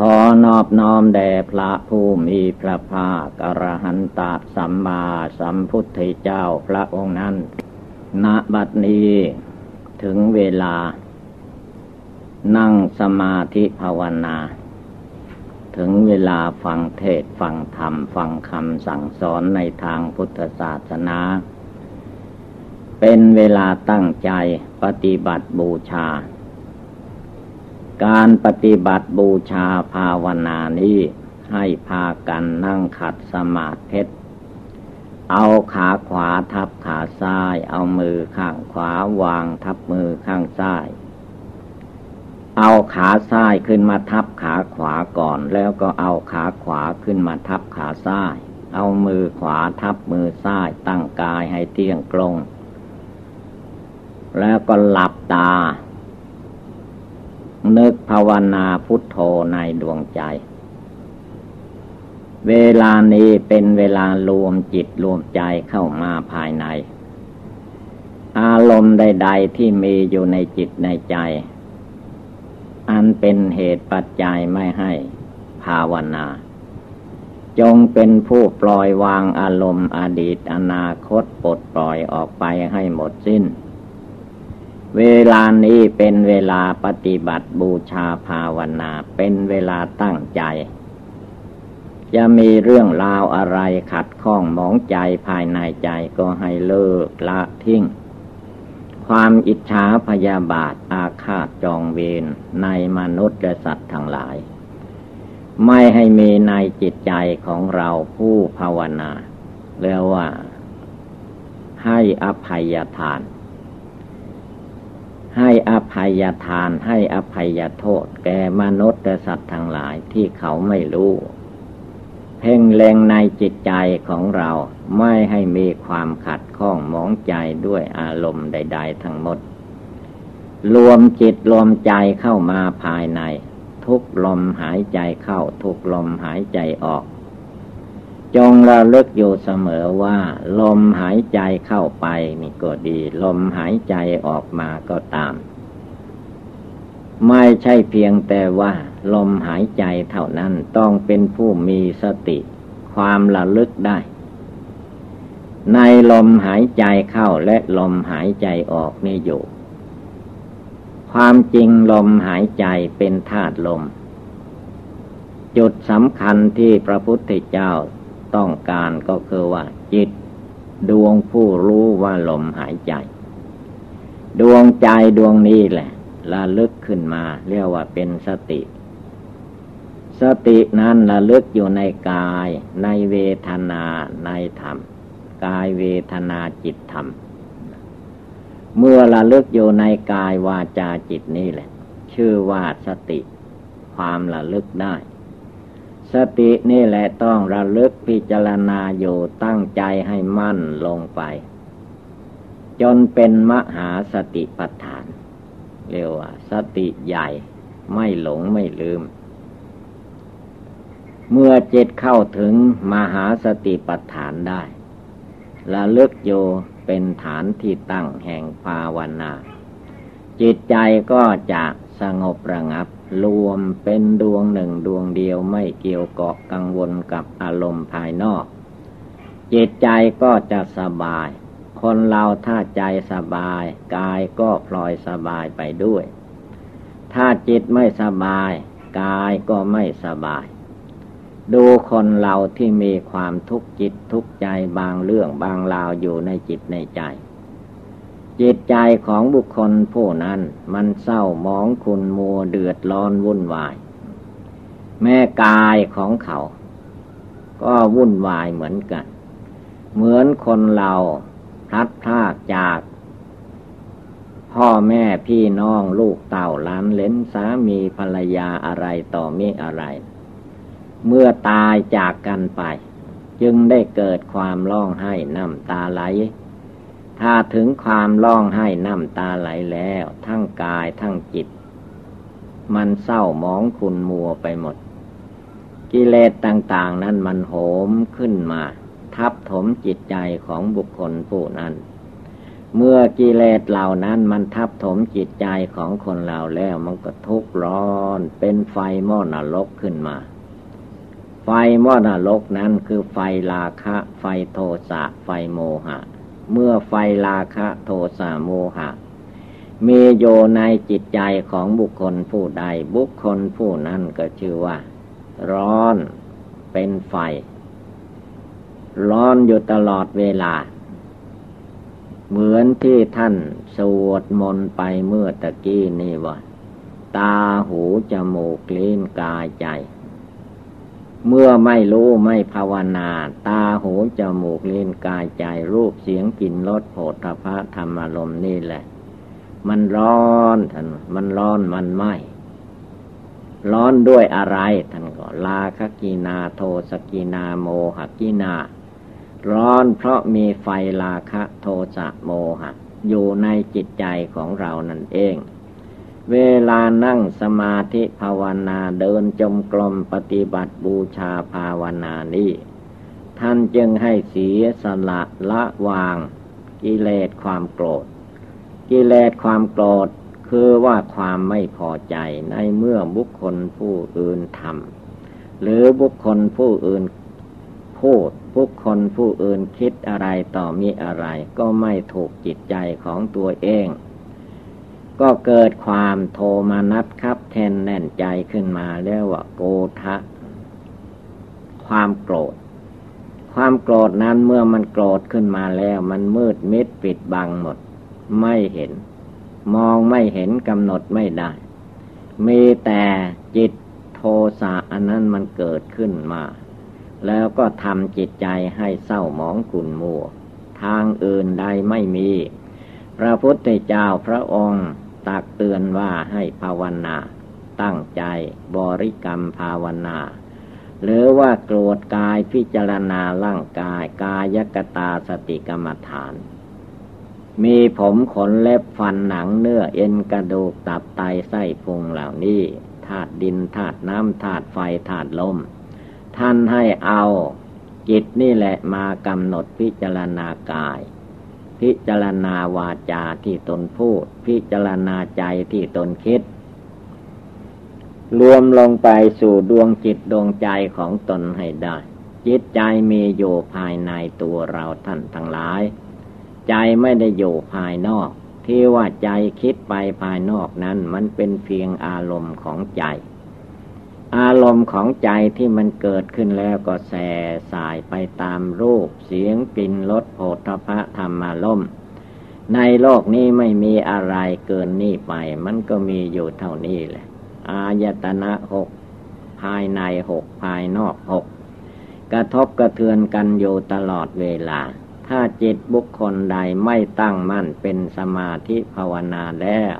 ขอนอบน้อมแด่พระผู้มีพระภาคอรหันตสัมมาสัมพุทธเจ้าพระองค์นั้น ณ บัดนี้ถึงเวลา นั่งสมาธิภาวนา ถึงเวลาฟังเทศฟังธรรม ฟังคำสั่งสอนในทางพุทธศาสนา เป็นเวลาตั้งใจปฏิบัติบูชา การปฏิบัติบูชาภาวนานี้ให้พากันนั่งขัดสมาธิเอาขาขวาทับขาซ้าย เอามือข้างขวาวางทับมือข้างซ้าย เอาขาซ้ายขึ้นมาทับขาขวาก่อน แล้วก็เอาขาขวาขึ้นมาทับขาซ้าย เอามือขวาทับมือซ้ายตั้งกายให้เที่ยงตรง แล้วก็หลับตา นึกภาวนาพุทโธในดวงใจ เวลานี้เป็นเวลารวมจิตรวมใจเข้ามาภายใน อารมณ์ใด ๆ ที่มีอยู่ในจิตในใจ อันเป็นเหตุปัจจัยไม่ให้ภาวนา จงเป็นผู้ปล่อยวางอารมณ์อดีตอนาคตปลดปล่อยออกไปให้หมดสิ้น เวลานี้เป็นเวลาปฏิบัติบูชาภาวนา เป็นเวลาตั้งใจ จะมีเรื่องราวอะไรขัดข้องมองใจภายในใจก็ให้เลิกละทิ้ง ความอิจฉาพยาบาทอาฆาตจองเวรในมนุษย์และสัตว์ทั้งหลาย ไม่ให้มีในจิตใจของเราผู้ภาวนาเรียกว่าให้อภัยทาน ให้อภัยทานให้อภัยโทษ แก่มนุษย์และสัตว์ทั้งหลายที่เขาไม่รู้ เพ่งเล็งในจิตใจของเราไม่ให้มีความขัดข้องมองใจด้วยอารมณ์ใด ๆ ทั้งหมด รวมจิตรวมใจเข้ามาภายใน ทุกลมหายใจเข้า ทุกลมหายใจออก จงระลึกอยู่เสมอว่า ลมหายใจเข้าไปนี่ก็ดี ลมหายใจออกมาก็ตาม ไม่ใช่เพียงแต่ว่า ลมหายใจเท่านั้นต้องเป็นผู้มีสติ ความระลึกได้ ในลมหายใจเข้าและลมหายใจออกนี่อยู่ ความจริงลมหายใจเป็นธาตุลม จุดสำคัญที่พระพุทธเจ้า ต้องการก็คือว่า จิต ดวงผู้รู้ว่าลมหายใจ ดวงใจดวงนี้แหละระลึกขึ้นมา เรียกว่าเป็นสติ สตินั้นระลึกอยู่ในกาย ในเวทนาในธรรม กายเวทนาจิตธรรม เมื่อระลึกอยู่ในกายวาจาจิตนี่แหละ ชื่อว่าสติ ความระลึกได้ สตินี่แหละต้องระลึกพิจารณาอยู่ตั้งใจให้มั่นลงไป จนเป็นมหาสติปัฏฐาน เรียกว่า สติใหญ่ไม่หลงไม่ลืม เมื่อเจิตเข้าถึงมหาสติปัฏฐานได้ระลึกอยู่เป็นฐานที่ตั้งแห่งภาวนา จิตใจก็จะสงบระงับ รวมเป็นดวงหนึ่งดวงเดียวไม่เกี่ยวเกาะกังวลกับอารมณ์ภายนอก จิตใจก็จะสบาย คนเราถ้าใจสบาย กายก็พลอยสบายไปด้วย ถ้าจิตไม่สบาย กายก็ไม่สบาย ดูคนเราที่มีความทุกข์จิตทุกข์ใจบางเรื่องบางราวอยู่ในจิตในใจ จิตใจของบุคคลผู้นั้นมันเศร้ามองคุณมัวเดือดร้อนวุ่นวาย แม่กายของเขา ก็วุ่นวายเหมือนกัน เหมือนคนเราพลัดพรากจาก พ่อแม่พี่น้องลูกเต่าล้านเลนสามีภรรยาอะไรต่อมีอะไร เมื่อตายจากกันไป จึงได้เกิดความร้องไห้น้ำตาไหล ถ้าถึงความร้องไห้น้ำตาไหลแล้ว ทั้งกายทั้งจิต มันเศร้าหมองขุนมัวไปหมด กิเลสต่าง ๆ นั้นมันโหมขึ้นมา ทับถมจิตใจของบุคคลผู้นั้น เมื่อกิเลสเหล่านั้นมันทับถมจิตใจของคนเราแล้วมันก็ทุกข์ร้อน เป็นไฟหม้อนรกขึ้นมาไฟมอดรกนั้นคือไฟราคะ ไฟโทสะ ไฟโมหะ เมื่อไฟราคะโทสะโมหะ มีโยในจิตใจของบุคคลผู้ใด บุคคลผู้นั้นก็ชื่อว่า ร้อนเป็นไฟ ร้อนอยู่ตลอดเวลา เหมือนที่ท่านสวดมนต์ไปเมื่อตะกี้นี่ว่า ตาหูจมูกลิ้นกายใจ เมื่อไม่รู้ไม่ภาวนา ตาหูจมูกเลิ้นกายใจรูปเสียงกลิ่นรสโผฏฐพะธรรมารมนี่แหละ มันร้อนท่านมันร้อนมันไหมร้อนด้วยอะไรท่านก็ลาคกีนาโทสกีนาโมหกินา ร้อนเพราะมีไฟลาคะโทสะโมหะ อยู่ในจิตใจของเรานั่นเอง เวลานั่งสมาธิภาวนาเดินจมกลมปฏิบัติบูชาภาวนานี้ ท่านจึงให้เสียสละละวาง กิเลสความโกรธ กิเลสความโกรธคือว่าความไม่พอใจในเมื่อบุคคลผู้อื่นทำหรือบุคคลผู้อื่นพูดบุคคลผู้อื่นคิดอะไรต่อมีอะไร ก็ไม่ถูกจิตใจของตัวเอง ก็เกิดความโทมานัดครับแทนแน่นใจขึ้นมาเรียกว่าโกทะ ความโกรธ ความโกรธนั้นเมื่อมันโกรธขึ้นมาแล้ว มันมืดมิดปิดบังหมด ไม่เห็น มองไม่เห็นกำหนดไม่ได้ มีแต่จิตโทสะอันนั้นมันเกิดขึ้นมา แล้วก็ทำจิตใจให้เศร้าหมองขุ่นมัว ทางอื่นใดไม่มีพระพุทธเจ้าพระองค์ ตักเตือนว่าให้ภาวนา ตั้งใจบริกรรมภาวนา หรือว่าโกรธกายพิจารณาร่างกายกายกตาสติกรรมฐาน มีผมขนเล็บฟันหนังเนื้อเอ็นกระดูกตับไตไส้พุงเหล่านี้ธาตุดินธาตุน้ำธาตุไฟธาตุลม ท่านให้เอาจิตนี่แหละมากำหนดพิจารณากาย พิจารณาวาจาที่ตนพูด พิจารณาใจที่ตนคิด รวมลงไปสู่ดวงจิตดวงใจของตนให้ได้ จิตใจมีอยู่ภายในตัวเราท่านทั้งหลาย ใจไม่ได้อยู่ภายนอก ที่ว่าใจคิดไปภายนอกนั้นมันเป็นเพียงอารมณ์ของใจ อารมณ์ของใจที่มันเกิดขึ้นแล้วก็แส่สายไปตามรูป เสียงกลิ่นรสโผฏฐะธรรมารมณ์ในโลกนี้ไม่มีอะไรเกินนี่ไป มันก็มีอยู่เท่านี้แหละ อายตนะหกภายในหกภายนอกหกกระทบกระเทือนกันอยู่ตลอดเวลา ถ้าจิตบุคคลใดไม่ตั้งมั่นเป็นสมาธิภาวนาแล้ว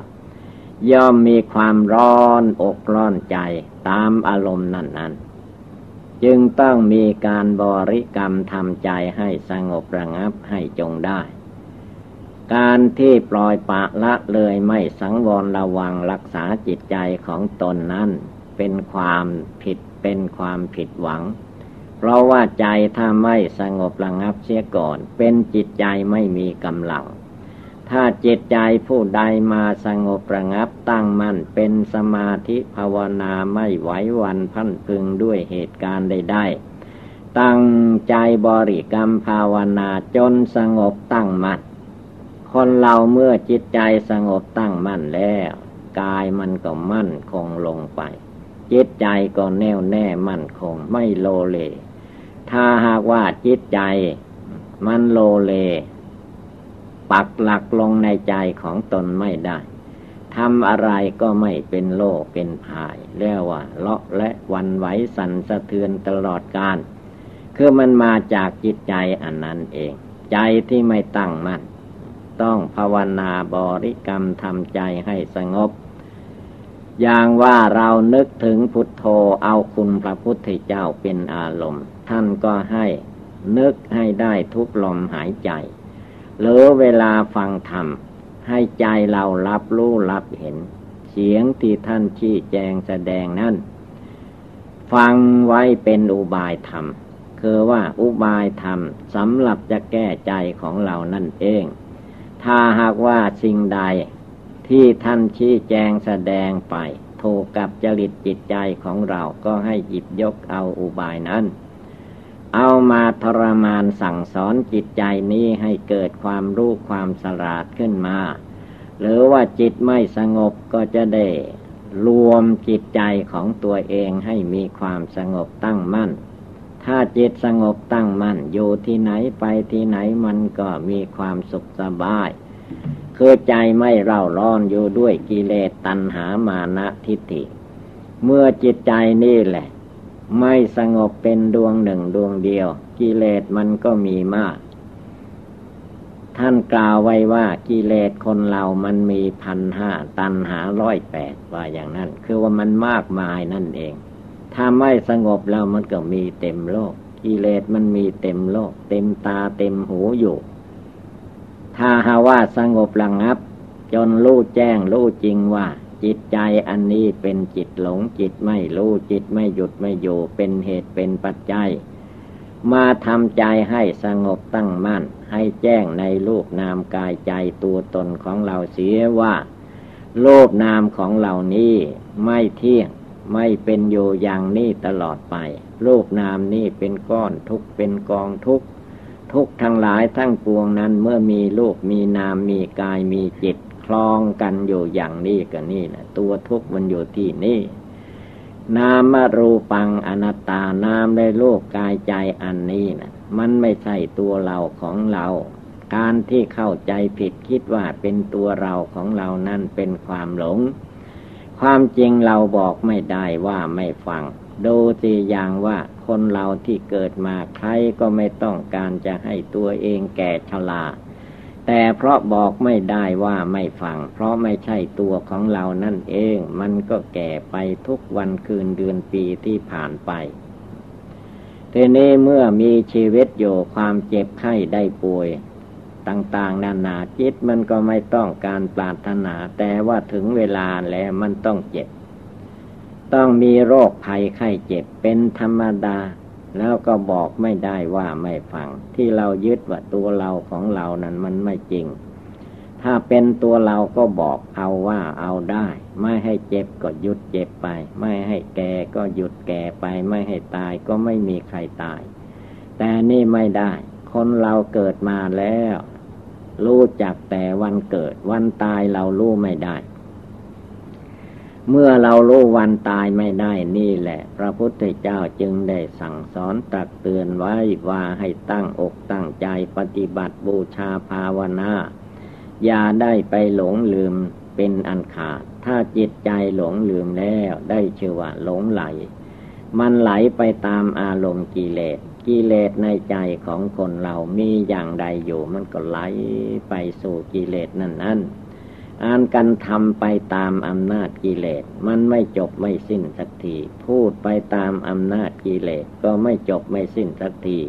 ย่อมมีความร้อนอกร้อนใจ ตามอารมณ์นั้นนั้นจึงต้องมีการบริกรรมทำใจให้สงบระงับให้จงได้ การที่ปล่อยปะละเลยไม่สังวรระวังรักษาจิตใจของตนนั้น เป็นความผิดเป็นความผิดหวัง เพราะว่าใจถ้าไม่สงบระงับเสียก่อน เป็นจิตใจไม่มีกำลัง ถ้าจิตใจผู้ใดมาสงบระงับตั้งมั่นเป็นสมาธิภาวนาไม่ไหววันพันพึงด้วยเหตุการณ์ใดๆตั้งใจบริกรรมภาวนาจนสงบตั้งมั่นคนเราเมื่อจิตใจสงบตั้งมั่นแล้ว กายมันก็มั่นคงลงไป จิตใจก็แน่วแน่มั่นคงไม่โลเล ถ้าหากว่าจิตใจมันโลเล ปักหลักลงในใจของตนไม่ได้ทำอะไรก็ไม่เป็นโลเป็นภายเรียกว่าเลาะและวันไหวสั่นสะเทือนตลอดการคือมันมาจากจิตใจอันนั้นเอง ใจที่ไม่ตั้งมัน่นต้องภาวนาบริกรรมทำใจให้สงบ อย่างว่าเรานึกถึงพุทโธเอาคุณพระพุทธเจ้าเป็นอารมณ์ ท่านก็ให้นึกให้ได้ทุกลมหายใจ หรือเวลาฟังธรรม ให้ใจเรารับรู้รับเห็น เสียงที่ท่านชี้แจงแสดงนั้นฟังไว้เป็นอุบายธรรม คือว่าอุบายธรรมสำหรับจะแก้ใจของเรานั่นเอง ถ้าหากว่าสิ่งใดที่ท่านชี้แจงแสดงไปถูกกับจริตจิตใจของเราก็ให้หยิบยกเอาอุบายนั้น เอามาทรมานสั่งสอนจิตใจนี้ให้เกิดความรู้ความสลาดขึ้นมา หรือว่าจิตไม่สงบก็จะได้รวมจิตใจของตัวเองให้มีความสงบตั้งมั่น ถ้าจิตสงบตั้งมั่น อยู่ที่ไหนไปที่ไหนมันก็มีความสุขสบาย คือใจไม่เร่าร้อนอยู่ด้วยกิเลสตัณหามานะทิฏฐิ เมื่อจิตใจนี่แหละ ไม่สงบเป็นดวงหนึ่งดวงเดียว กิเลสมันก็มีมาก ท่านกล่าวไว้ว่ากิเลสคนเรามันมีพันห้าตันหาร้อยแปดว่าอย่างนั้น คือว่ามันมากมายนั่นเอง ถ้าไม่สงบแล้วมันก็มีเต็มโลก กิเลสมันมีเต็มโลก เต็มตาเต็มหูอยู่ ถ้าหาว่าสงบระงับ จนรู้แจ้งรู้จริงว่า จิตใจอันนี้เป็นจิตหลงจิตไม่รู้จิตไม่หยุดไม่อยู่เป็นเหตุเป็นปัจจัย มาทำใจให้สงบตั้งมั่น ให้แจ้งในรูปนามกายใจตัวตนของเราเสียว่าโลกนามของเหล่านี้ไม่เที่ยงไม่เป็นอยู่อย่างนี้ตลอดไปโลกนามนี้เป็นก้อนทุกเป็นกองทุกทุกทั้งหลายทั้งปวงนั้นเมื่อมีลูกมีนามมีกายมีจิต คลองกันอยู่อย่างนี้กับนี่นะตัวทุกมันอยู่ที่นี่นามรูปังอนัตตานามในโลกกายใจอันนี้นะมันไม่ใช่ตัวเราของเรา การที่เข้าใจผิดคิดว่าเป็นตัวเราของเรานั่นเป็นความหลง ความจริงเราบอกไม่ได้ว่าไม่ฟัง ดูสิอย่างว่าคนเราที่เกิดมาใครก็ไม่ต้องการจะให้ตัวเองแก่ชรา แต่เพราะบอกไม่ได้ว่าไม่ฟัง เพราะไม่ใช่ตัวของเรานั่นเอง มันก็แก่ไปทุกวันคืนเดือนปีที่ผ่านไปทีนี้เมื่อมีชีวิตอยู่ความเจ็บไข้ได้ป่วย ต่างๆ นานาจิตมันก็ไม่ต้องการปรารถนา แต่ว่าถึงเวลาแล้วมันต้องเจ็บ ต้องมีโรคภัยไข้เจ็บเป็นธรรมดา แล้วก็บอกไม่ได้ว่าไม่ฟัง ที่เรายึดว่าตัวเราของเรานั้นมันไม่จริง ถ้าเป็นตัวเราก็บอกเอาว่าเอาได้ ไม่ให้เจ็บก็หยุดเจ็บไป ไม่ให้แก่ก็หยุดแก่ไป ไม่ให้ตายก็ไม่มีใครตาย แต่นี่ไม่ได้ คนเราเกิดมาแล้ว รู้จักแต่วันเกิด วันตายเรารู้ไม่ได้ เมื่อเรารู้วันตายไม่ได้นี่แหละ พระพุทธเจ้าจึงได้สั่งสอนตักเตือนไว้ว่าให้ตั้งอกตั้งใจปฏิบัติบูชาภาวนา อย่าได้ไปหลงลืมเป็นอันขาด ถ้าจิตใจหลงลืมแล้วได้ชื่อว่าหลงไหล มันไหลไปตามอารมณ์กิเลสกิเลสในใจของคนเรามีอย่างใดอยู่มันก็ไหลไปสู่กิเลสนั่นนั่น อ่านกันทำไปตามอำนาจกิเลส มันไม่จบไม่สิ้นสักที พูดไปตามอำนาจกิเลสก็ไม่จบไม่สิ้นสักที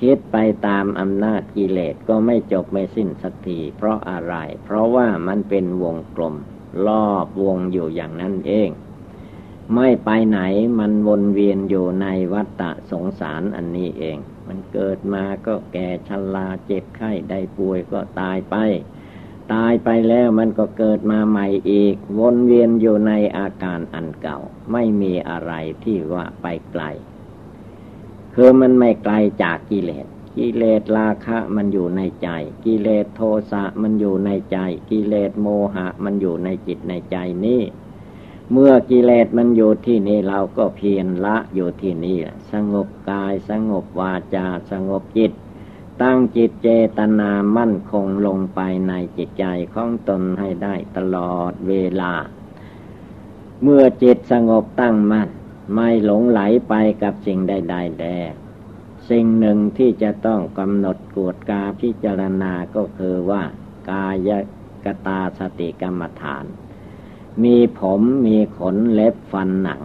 คิดไปตามอำนาจกิเลสก็ไม่จบไม่สิ้นสักที เพราะอะไร เพราะว่ามันเป็นวงกลมรอบวงอยู่อย่างนั้นเอง ไม่ไปไหนมันวนเวียนอยู่ในวัฏฏะสงสารอันนี้เอง มันเกิดมาก็แก่ชราเจ็บไข้ได้ป่วยก็ตายไป ตายไปแล้วมันก็เกิดมาใหม่อีก วนเวียนอยู่ในอาการอันเก่า ไม่มีอะไรที่ว่าไปไกล คือมันไม่ไกลจากกิเลส กิเลสราคะมันอยู่ในใจ กิเลสโทสะมันอยู่ในใจ กิเลสโมหะมันอยู่ในจิตในใจนี่เมื่อกิเลสมันอยู่ที่นี่เราก็เพียรละอยู่ที่นี่สงบกายสงบวาจาสงบจิต ตั้งจิตเจตนามั่นคงลงไปในจิตใจของตนให้ได้ตลอดเวลา เมื่อจิตสงบตั้งมั่นไม่หลงไหลไปกับสิ่งใดๆแดสิ่งหนึ่งที่จะต้องกำหนดกวดกาพิจารณาก็คือว่า กายกตาสติกรรมฐาน มีผมมีขนเล็บฟันหนัง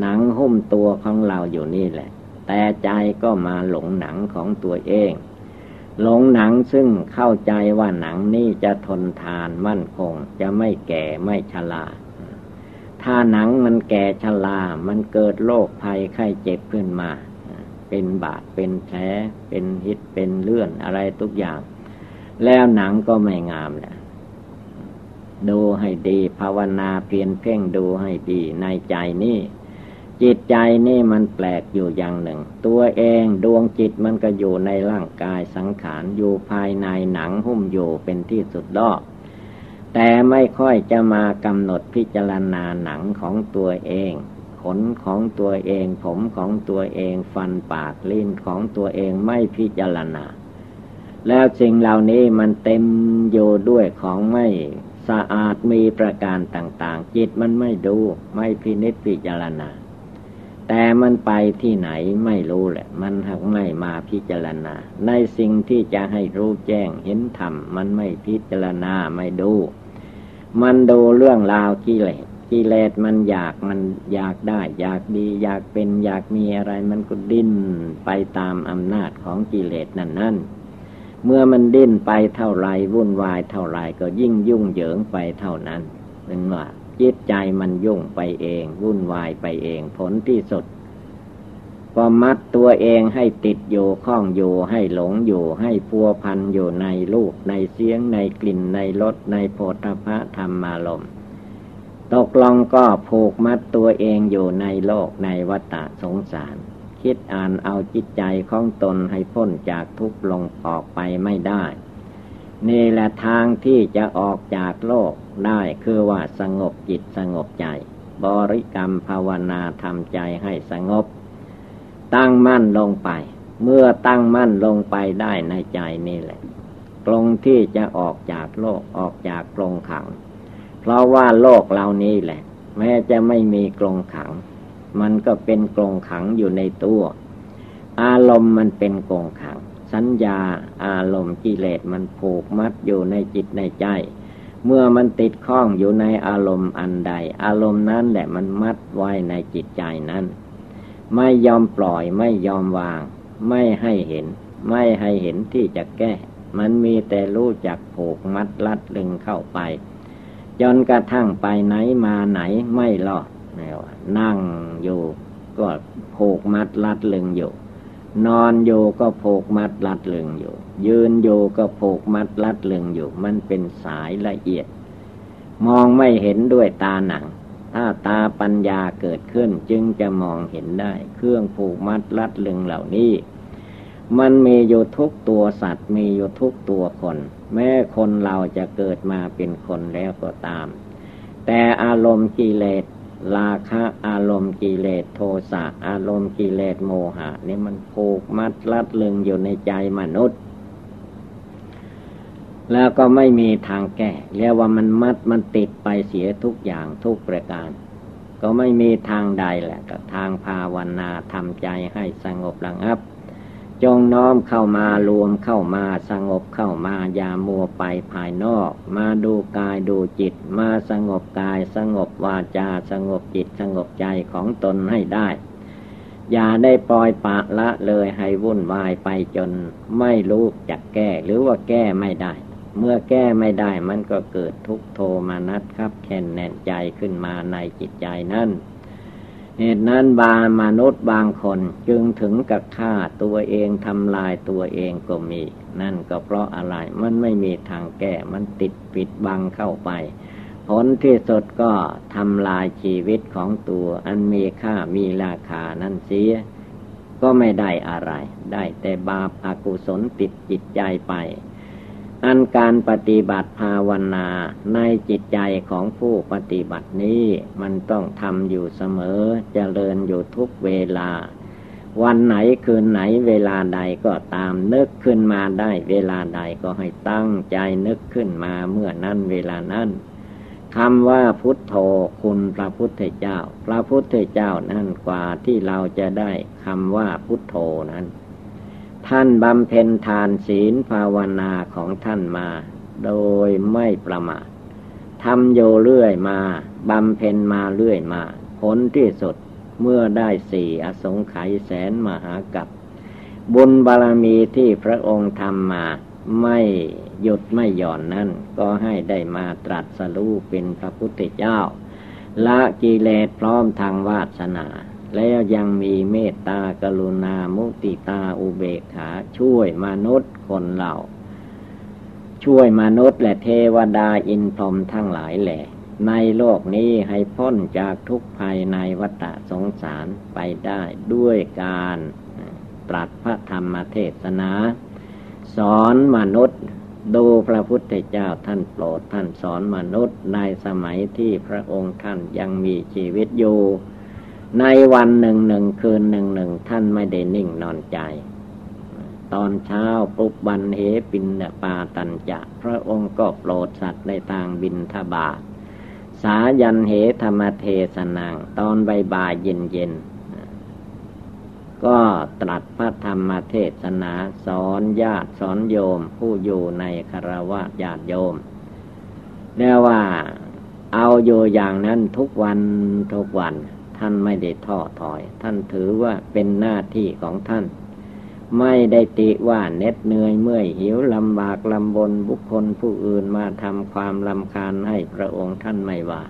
หนังหุ้มตัวของเราอยู่นี่แหละ แต่ใจก็มาหลงหนังของตัวเอง หลงหนังซึ่งเข้าใจว่าหนังนี้จะทนทานมั่นคง จะไม่แก่ไม่ชราถ้าหนังมันแก่ชรามันเกิดโรคภัยไข้เจ็บขึ้นมา เป็นบาดเป็นแผลเป็นหิดเป็นเลื่อนอะไรทุกอย่าง แล้วหนังก็ไม่งามแหละดูให้ดีภาวนาเพียนเพ่งดูให้ดีในใจนี่ จิตใจนี่มันแปลกอยู่อย่างหนึ่ง ตัวเองดวงจิตมันก็อยู่ในร่างกายสังขารอยู่ภายในหนังหุ้มอยู่เป็นที่สุดดอกแต่ไม่ค่อยจะมากำหนดพิจารณาหนังของตัวเอง ขนของตัวเอง ผมของตัวเอง ฟันปากลิ้นของตัวเองไม่พิจารณา แล้วสิ่งเหล่านี้มันเต็มอยู่ด้วยของไม่สะอาดมีประการต่างๆ จิตมันไม่ดูไม่พินิจพิจารณา แต่มันไปที่ไหนไม่รู้แหละ มันหักไม่มาพิจารณา ในสิ่งที่จะให้รู้แจ้งเห็นธรรม มันไม่พิจารณาไม่ดู มันดูเรื่องราวกิเลสกิเลสมันอยากมันอยากได้ อยากดี อยากเป็นอยากมีอะไร มันก็ดิ้นไปตามอำนาจของกิเลสนั่นนั่นเมื่อมันดิ้นไปเท่าไรวุ่นวายเท่าไรก็ยิ่งยุ่งเหยิงไปเท่านั้นเป็นว่า จิตใจมันยุ่งไปเอง วุ่นวายไปเอง ผลที่สุด ก็มัดตัวเองให้ติดอยู่ข้องอยู่ให้หลงอยู่ให้พัวพันอยู่ในลูกในเสียงในกลิ่นในรสในโพธพะธรรมารมตกลงก็ผูกมัดตัวเองอยู่ในโลกในวัฏสงสาร คิดอ่านเอาจิตใจของตนให้พ้นจากทุกข์ลงออกไปไม่ได้นี่แหละทางที่จะออกจากโลก ได้คือว่าสงบจิตสงบใจ บริกรรมภาวนาทำใจให้สงบ ตั้งมั่นลงไป เมื่อตั้งมั่นลงไปได้ในใจนี่แหละตรงที่จะออกจากโลกออกจากกรงขัง เพราะว่าโลกเหล่านี้แหละ แม้จะไม่มีกรงขัง มันก็เป็นกรงขังอยู่ในตัว อารมณ์มันเป็นกรงขัง สัญญาอารมณ์กิเลสมันผูกมัดอยู่ในจิตในใจ เมื่อมันติดข้องอยู่ในอารมณ์อันใด อารมณ์นั้นแหละมันมัดไว้ในจิตใจนั้น ไม่ยอมปล่อยไม่ยอมวาง ไม่ให้เห็น ไม่ให้เห็นที่จะแก้ มันมีแต่รู้จักผูกมัดลัดลึงเข้าไป จนกระทั่งไปไหนมาไหนไม่รอดนั่งอยู่ก็ผูกมัดลัดลึงอยู่ นอนอยู่ก็ผูกมัดลัดลึงอยู่ ยืนอยู่ก็ผูกมัดลัดเลึงอยู่ มันเป็นสายละเอียด มองไม่เห็นด้วยตาหนัง ถ้าตาปัญญาเกิดขึ้นจึงจะมองเห็นได้ เครื่องผูกมัดลัดลึงเหล่านี้ มันมีอยู่ทุกตัวสัตว์ มีอยู่ทุกตัวคน แม้คนเราจะเกิดมาเป็นคนแล้วก็ตาม แต่อารมณ์กิเลสราคะอารมณ์กิเลสโทสะอารมณ์กิเลสโมหะนี่มันผูกมัดลัดลึงอยู่ในใจมนุษย์ แล้วก็ไม่มีทางแก้เรียกว่ามันมัดมันติดไปเสียทุกอย่างทุกประการ ก็ไม่มีทางใดแหละก็ทางภาวนาทำใจให้สงบระงับ จงน้อมเข้ามารวมเข้ามาสงบเข้ามาอย่ามัวไปภายนอก มาดูกายดูจิต มาสงบกายสงบวาจาสงบจิตสงบใจของตนให้ได้อย่าได้ปล่อยปะละเลยให้วุ่นวายไปจนไม่รู้จักแก้หรือว่าแก้ไม่ได้ เมื่อแก้ไม่ได้มันก็เกิดทุกโทมานัดครับ แค่นแน่นใจขึ้นมาในจิตใจนั่นเหตุนั้นบางมนุษย์บางคนจึงถึงกับฆ่าตัวเองทำลายตัวเองก็มี นั่นก็เพราะอะไรมันไม่มีทางแก้มันติดปิดบังเข้าไป ผลที่สุดก็ทำลายชีวิตของตัวอันมีค่ามีราคานั่นเสีย ก็ไม่ได้อะไร ได้แต่บาปอากุศลติดจิตใจไป อันการปฏิบัติภาวนาในจิตใจของผู้ปฏิบัตินี้มันต้องทำอยู่เสมอจเจริญอยู่ทุกเวลา วันไหนคืนไหนเวลาใดก็ตามนึกขึ้นมาได้ เวลาใดก็ให้ตั้งใจนึกขึ้นมาเมื่อนั้นเวลานั้นคำว่าพุทโธคุณพระพุทธเจ้า พระพุทธเจ้านั่นกว่าที่เราจะได้คำว่าพุทโธนั้น ท่านบำเพ็ญทานศีลภาวนาของท่านมา โดยไม่ประมาททำโยเรื่อยมาบำเพ็ญมาเรื่อยมา ผลที่สุดเมื่อได้สี่อสงไขยแสนมหากับ บุญบารมีที่พระองค์ทำมาไม่หยุดไม่หย่อนนั้น ก็ให้ได้มาตรัสรู้เป็นพระพุทธเจ้า ละกิเลสพร้อมทางวาสนา แล้วยังมีเมตตากรุณามุติตาอุเบกขาช่วยมนุษย์คนเราช่วยมนุษย์และเทวดาอินพรหมทั้งหลายแหละ ในโลกนี้ให้พ้นจากทุกภัยในวัฏสงสารไปได้ด้วยการตรัสพระธรรมเทศนา สอนมนุษย์ดูพระพุทธเจ้าท่านโปรดท่านสอนมนุษย์ในสมัยที่พระองค์ท่านยังมีชีวิตอยู่ ในวันหนึ่งหนึ่งคืนหนึ่งหนึ่งท่านไม่ได้นิ่งนอนใจ ตอนเช้าปุบบันเหปินปาตันจะ พระองค์ก็โปรดสัตว์ในทางบินทบาทสายันเหธรรมเทศนัง ตอนใบบ่ายเย็นเย็นก็ตรัสพระธรรมเทศนาสอนญาติสอนโยมผู้อยู่ในคารวะญาติโยมเรียกว่าเอาอยู่อย่างนั้นทุกวันทุกวัน ท่านไม่ได้ท้อถอย ท่านถือว่าเป็นหน้าที่ของท่าน ไม่ได้ติว่าเน็ดเหนื่อยเมื่อยหิวลำบากลำบนบุคคลผู้อื่นมาทำความลำคาญให้พระองค์ท่านไม่ว่า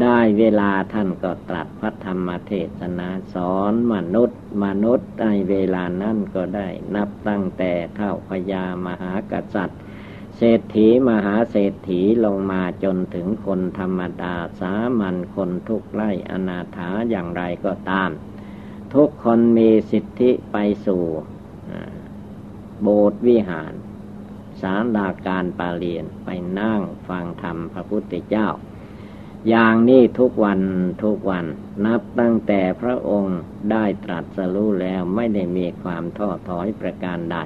ได้เวลาท่านก็ตรัสพระธรรมเทศนาสอนมนุษย์ มนุษย์ในเวลานั้นก็ได้นับตั้งแต่เท่าพญามหากษัตริย์ เศรษฐีมหาเศรษฐีลงมาจนถึงคนธรรมดาสามัญคนทุกไล่อนาถาอย่างไรก็ตาม ทุกคนมีสิทธิไปสู่โบสถ์วิหารสารดาการปาเรียนไปนั่งฟังธรรมพระพุทธเจ้า อย่างนี้ทุกวันทุกวันนับตั้งแต่พระองค์ได้ตรัสรู้แล้วไม่ได้มีความท้อถอยประการใด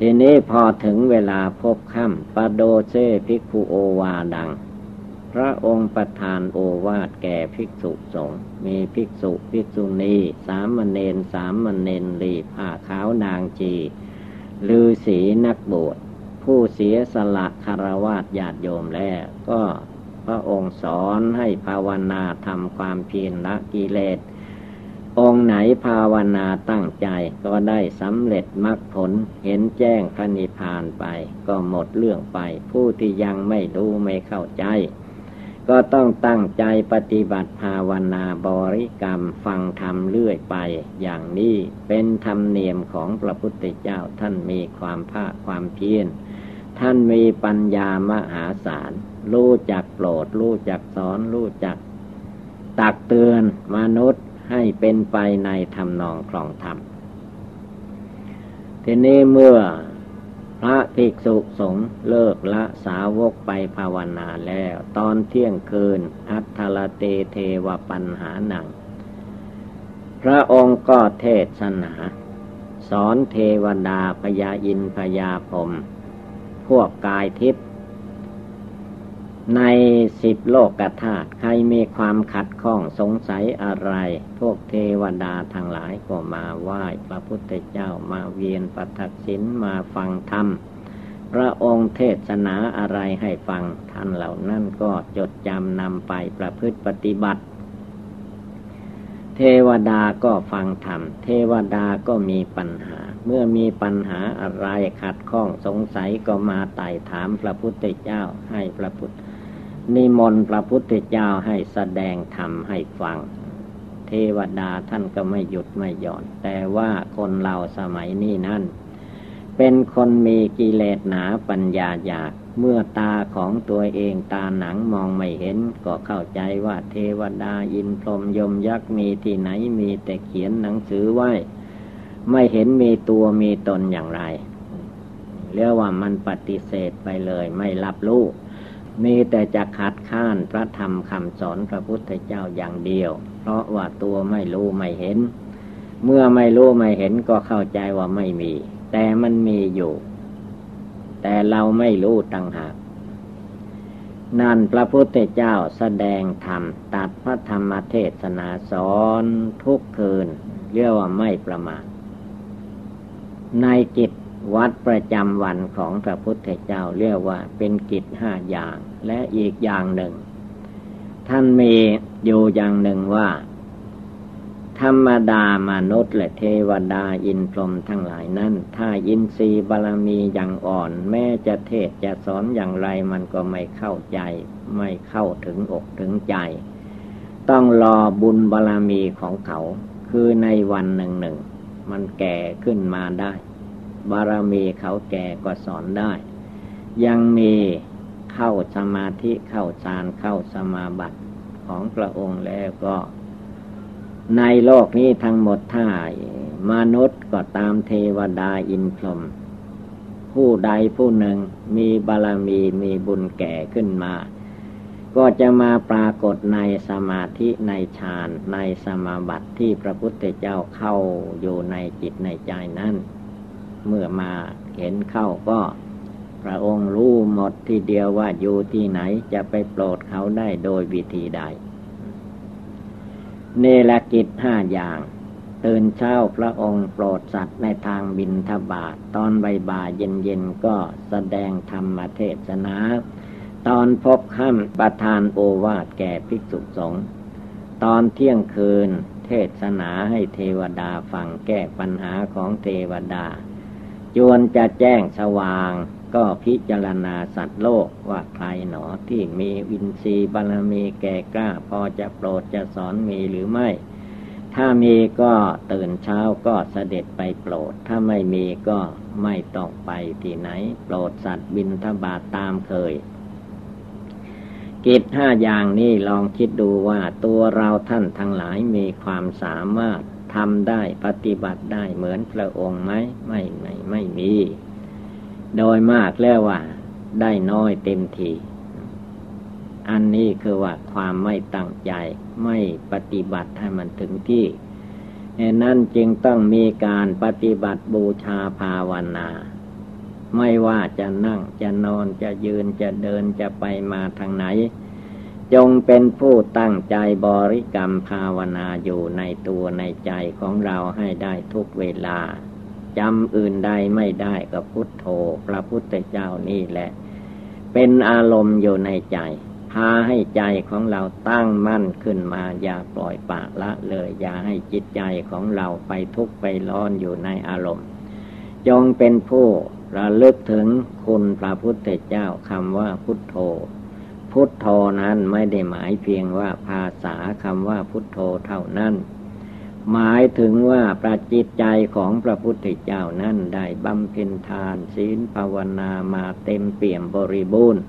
ทีนี้พอถึงเวลาพบค่ำปโดเซภิกขุโอวาดัง พระองค์ประทานโอวาทแก่ภิกษุสงฆ์มีภิกษุภิกษุณีสามเณรสามเณรลีผ้าขาวนางจีลือศีนักบวชผู้เสียสละคารวาสญาติโยมแล้วก็พระองค์สอนให้ภาวนาทำความเพียรละกิเลส องค์ไหนภาวนาตั้งใจก็ได้สำเร็จมรรคผล เห็นแจ้งพระนิพพานไป ก็หมดเรื่องไป ผู้ที่ยังไม่รู้ไม่เข้าใจ ก็ต้องตั้งใจปฏิบัติภาวนาบริกรรมฟังธรรมเรื่อยไป อย่างนี้เป็นธรรมเนียมของพระพุทธเจ้าท่านมีความภาคความเพียรท่านมีปัญญามหาศาลรู้จักโปรดรู้จักสอนรู้จักตักเตือนมนุษย์ ให้เป็นไปในธรรมนองครองธรรม ทีนี้เมื่อพระภิกษุสงฆ์เลิกละสาวกไปภาวนาแล้ว ตอนเที่ยงคืน อัทลเตเทวปัญหาหนัง พระองค์ก็เทศนา สอนเทวดาพยาอินพยาพมพวกกายทิพย์ ในสิบโลกธาตุใครมีความขัดข้องสงสัยอะไร พวกเทวดาทั้งหลายก็มาไหว้พระพุทธเจ้ามาเวียนปทักษิณมาฟังธรรม พระองค์เทศนาอะไรให้ฟัง ท่านเหล่านั้นก็จดจำนำไปประพฤติปฏิบัติ เทวดาก็ฟังธรรม เทวดาก็มีปัญหา เมื่อมีปัญหาอะไรขัดข้องสงสัยก็มาไต่ถามพระพุทธเจ้าให้พระพุทธ นิมนต์พระพุทธเจ้าให้แสดงธรรมให้ฟัง เทวดาท่านก็ไม่หยุดไม่หย่อน แต่ว่าคนเราสมัยนี้นั่น เป็นคนมีกิเลสหนาปัญญาอยากเมื่อตาของตัวเองตาหนังมองไม่เห็น ก็เข้าใจว่าเทวดาอินพรมยมยักษ์มีที่ไหนมีแต่เขียนหนังสือไว้ ไม่เห็นมีตัวมีตนอย่างไรเรียกว่ามันปฏิเสธไปเลยไม่รับรู้ มีแต่จะขัดข้านพระธรรมคำสอนพระพุทธเจ้าอย่างเดียว เพราะว่าตัวไม่รู้ไม่เห็น เมื่อไม่รู้ไม่เห็นก็เข้าใจว่าไม่มี แต่มันมีอยู่ แต่เราไม่รู้ต่างหากนั่นพระพุทธเจ้าแสดงธรรม ตัดพระธรรมเทศนาสอนทุกคืน เรียกว่าไม่ประมาทในจิต วัดประจำวันของพระพุทธเจ้าเรียกว่าเป็นกิจห้าอย่าง และอีกอย่างหนึ่ง ท่านมีอยู่อย่างหนึ่งว่า ธรรมดามนุษย์และเทวดาอินพรหมทั้งหลายนั้น ถ้าอินทรีย์บารมีอย่างอ่อน แม้จะเทศจะสอนอย่างไรมันก็ไม่เข้าใจ ไม่เข้าถึงอกถึงใจ ต้องรอบุญบารมีของเขา คือในวันหนึ่งหนึ่งมันแก่ขึ้นมาได้ บารมีเขาแก่ก็สอนได้ ยังมีเข้าสมาธิเข้าฌานเข้าสมาบัติของพระองค์แล้วก็ ในโลกนี้ทั้งหมดท่ามนุษย์ก็ตามเทวดาอินพรหมผู้ใดผู้หนึ่งมีบารมีมีบุญแก่ขึ้นมา ก็จะมาปรากฏในสมาธิในฌานในสมาบัติที่พระพุทธเจ้าเข้าอยู่ในจิตในใจนั้น เมื่อมาเห็นเข้าก็ พระองค์รู้หมดทีเดียวว่าอยู่ที่ไหนจะไปโปรดเขาได้โดยวิธีใด เนลกิจห้าอย่าง ตื่นเช้าพระองค์โปรดสัตว์ในทางบินทบาทตอนใบบ่ายเย็นเย็นก็แสดงธรรมเทศนาตอนพบค่ำประทานโอวาทแก่ภิกษุสงฆ์ตอนเที่ยงคืน เทศนาให้เทวดาฟังแก้ปัญหาของเทวดา จวนจะแจ้งสว่าง ก็พิจารณาสัตว์โลกว่าใครหนอที่มีวินทรีย์บารมีแก่กล้า พอจะโปรดจะสอนมีหรือไม่ ถ้ามีก็ตื่นเช้าก็เสด็จไปโปรด ถ้าไม่มีก็ไม่ต้องไปที่ไหน โปรดสัตว์บินทบาทตามเคยกิจห้าอย่างนี้ลองคิดดูว่าตัวเราท่านทั้งหลายมีความสามารถ ทำได้ปฏิบัติได้เหมือนพระองค์ไหมไม่ไม่ไม่มี โดยมากแล้วว่า ได้น้อยเต็มทีอันนี้คือว่าความไม่ตั้งใจไม่ปฏิบัติให้มันถึงที่นั้นจึงต้องมีการปฏิบัติบูชาภาวนา ไม่ว่าจะนั่งจะนอนจะยืนจะเดินจะไปมาทางไหน จงเป็นผู้ตั้งใจบริกรรมภาวนาอยู่ในตัวในใจของเราให้ได้ทุกเวลาจำอื่นใดไม่ได้ก็พุทโธ พระพุทธเจ้านี่แหละ เป็นอารมณ์อยู่ในใจพาให้ใจของเราตั้งมั่นขึ้นมา อย่าปล่อยปากละเลย อย่าให้จิตใจของเราไปทุกข์ไปร้อนอยู่ในอารมณ์ จงเป็นผู้ระลึกถึงคุณพระพุทธเจ้าคำว่าพุทโธ พุทโธนั้นไม่ได้หมายเพียงว่าภาษาคำว่าพุทโธเท่านั้น หมายถึงว่าประจิตใจของพระพุทธเจ้านั้นได้บำเพ็ญทานศีลภาวนามาเต็มเปี่ยมบริบูรณ์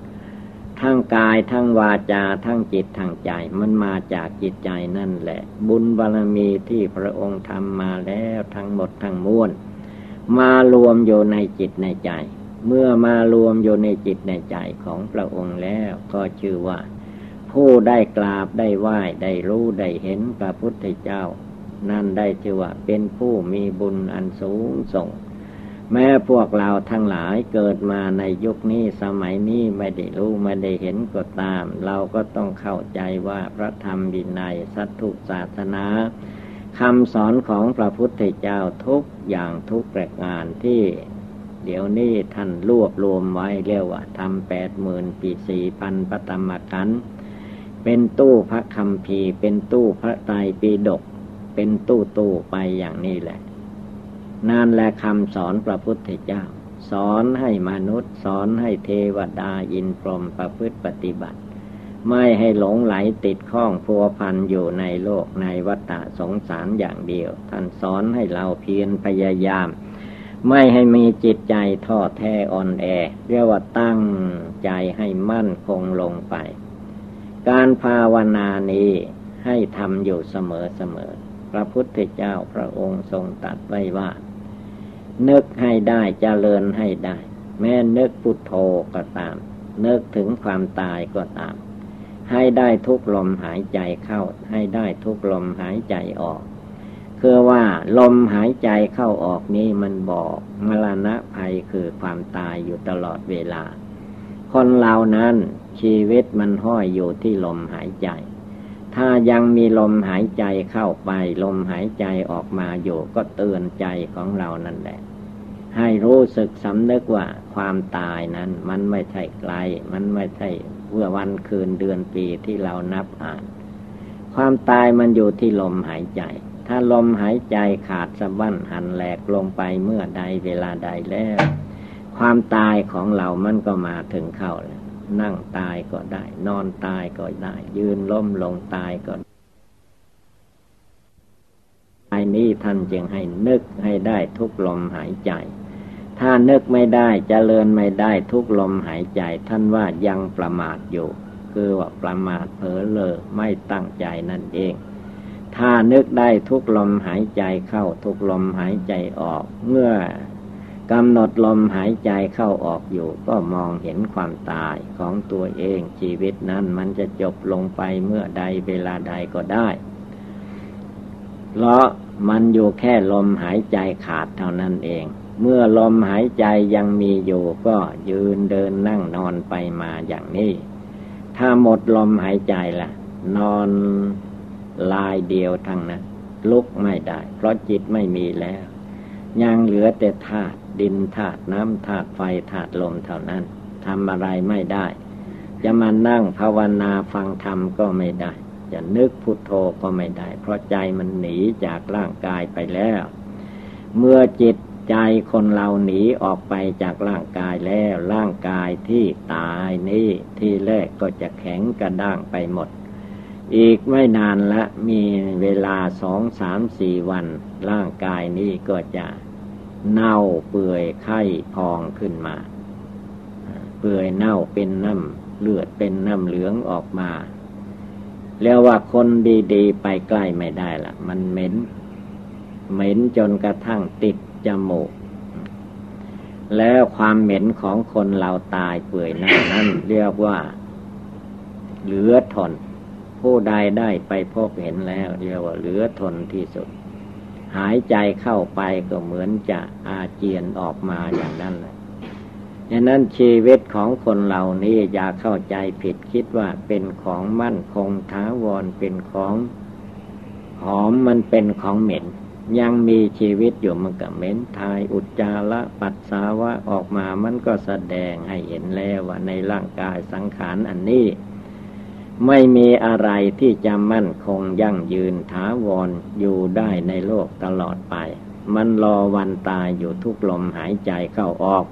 ทั้งกายทั้งวาจาทั้งจิตทั้งใจมันมาจากจิตใจนั่นแหละ บุญบารมีที่พระองค์ทำมาแล้วทั้งหมดทั้งมวลมารวมอยู่ในจิตในใจ เมื่อมารวมอยู่ในจิตในใจของพระองค์แล้วก็ชื่อว่า ผู้ได้กราบได้ไหว้ได้รู้ได้เห็นพระพุทธเจ้า นั่นได้ชื่อว่าเป็นผู้มีบุญอันสูงส่ง แม้พวกเราทั้งหลายเกิดมาในยุคนี้สมัยนี้ไม่ได้รู้ไม่ได้เห็นก็ตาม เราก็ต้องเข้าใจว่าพระธรรมวินัยสัตถุศาสนาคำสอนของพระพุทธเจ้าทุกอย่างทุกประการที่ เดี๋ยวนี้ท่านรวบรวมไว้เรียกว่าทำแปดหมื่นปีสี่พันปตมกัน เป็นตู้พระคำพีเป็นตู้พระไตรปิฎกเป็นตู้ตู้ไปอย่างนี้แหละนั่นแหละคำสอนพระพุทธเจ้า สอนให้มนุษย์ สอนให้เทวดาอินพรหมประพฤติปฏิบัติ ไม่ให้หลงไหลติดข้องพัวพันอยู่ในโลกในวัฏสงสารอย่างเดียว ท่านสอนให้เราเพียรพยายาม ไม่ให้มีจิตใจท้อแท้อ่อนแอ เรียกว่าตั้งใจให้มั่นคงลงไป การภาวนานี้ให้ทำอยู่เสมอเสมอ พระพุทธเจ้าพระองค์ทรงตัดไว้ว่า นึกให้ได้จเจริญให้ได้ แม้นึกพุทโธก็ตาม นึกถึงความตายก็ตาม ให้ได้ทุกลมหายใจเข้า ให้ได้ทุกลมหายใจออก คือว่าลมหายใจเข้าออกนี้มันบอกมรณะภัยคือความตายอยู่ตลอดเวลา คนเรานั้นชีวิตมันห้อยอยู่ที่ลมหายใจ ถ้ายังมีลมหายใจเข้าไป ลมหายใจออกมาอยู่ก็เตือนใจของเรานั่นแหละ ให้รู้สึกสำนึกว่าความตายนั้นมันไม่ใช่ไกล มันไม่ใช่เมื่อวันคืนเดือนปีที่เรานับอ่าน ความตายมันอยู่ที่ลมหายใจ ถ้าลมหายใจขาดสะบั้นหันแหลกลงไปเมื่อใดเวลาใดแล้ว ความตายของเรามันก็มาถึงเข้าแล้วนั่งตายก็ได้ นอนตายก็ได้ ยืนล้มลงตายก็ไอ้นี้ท่านจึงให้นึกให้ได้ทุกลมหายใจ ถ้านึกไม่ได้จเจริญไม่ได้ทุกลมหายใจ ท่านว่ายังประมาทอยู่ คือว่าประมาทเผลอเลอไม่ตั้งใจนั่นเอง ถ้านึกได้ทุกลมหายใจเข้า ทุกลมหายใจออก เมื่อกำหนดลมหายใจเข้าออกอยู่ ก็มองเห็นความตายของตัวเองชีวิตนั้นมันจะจบลงไปเมื่อใดเวลาใดก็ได้ เพราะมันอยู่แค่ลมหายใจขาดเท่านั้นเอง เมื่อลมหายใจยังมีอยู่ก็ยืนเดินนั่งนอนไปมาอย่างนี้ ถ้าหมดลมหายใจละ่ะ นอน ลายเดียวทั้งนั้น ลุกไม่ได้ เพราะจิตไม่มีแล้ว ยังเหลือแต่ธาตุดินธาตุน้ำธาตุไฟธาตุลมเท่านั้นทำอะไรไม่ได้ จะมานั่งภาวนาฟังธรรมก็ไม่ได้ จะนึกพุทโธก็ไม่ได้ เพราะใจมันหนีจากร่างกายไปแล้ว เมื่อจิตใจคนเราหนีออกไปจากร่างกายแล้ว ร่างกายที่ตายนี้ที่แรกก็จะแข็งกระด้างไปหมด อีกไม่นานละมีเวลาสองสามสี่วัน ร่างกายนี้ก็จะเน่าเปื่อยไข้พองขึ้นมา เปื่อยเน่าเป็นน้ำเลือดเป็นน้ำเหลืองออกมาเรียกว่าคนดีๆ ไปใกล้ไม่ได้ละมันเหม็น เหม็นจนกระทั่งติดจมูก แล้วความเหม็นของคนเราตายเปื่อยนั้นนั้นเรียกว่า เหลือทน ผู้ใดได้ไปพบเห็นแล้วเรียกว่าเหลือทนที่สุด หายใจเข้าไปก็เหมือนจะอาเจียนออกมาอย่างนั้นแหละฉะนั้นชีวิตของคนเหล่านี้อย่าเข้าใจผิดคิดว่าเป็นของมั่นคงท้าวรเป็นของหอมมันเป็นของเหม็น ยังมีชีวิตอยู่มันก็เหม็นทายอุจจาระปัสสาวะออกมามันก็แสดงให้เห็นแล้วว่าในร่างกายสังขารอันนี้ ไม่มีอะไรที่จะมั่นคงยั่งยืนท้าวรอยู่ได้ในโลกตลอดไป มันรอวันตายอยู่ทุกลมหายใจเข้าออก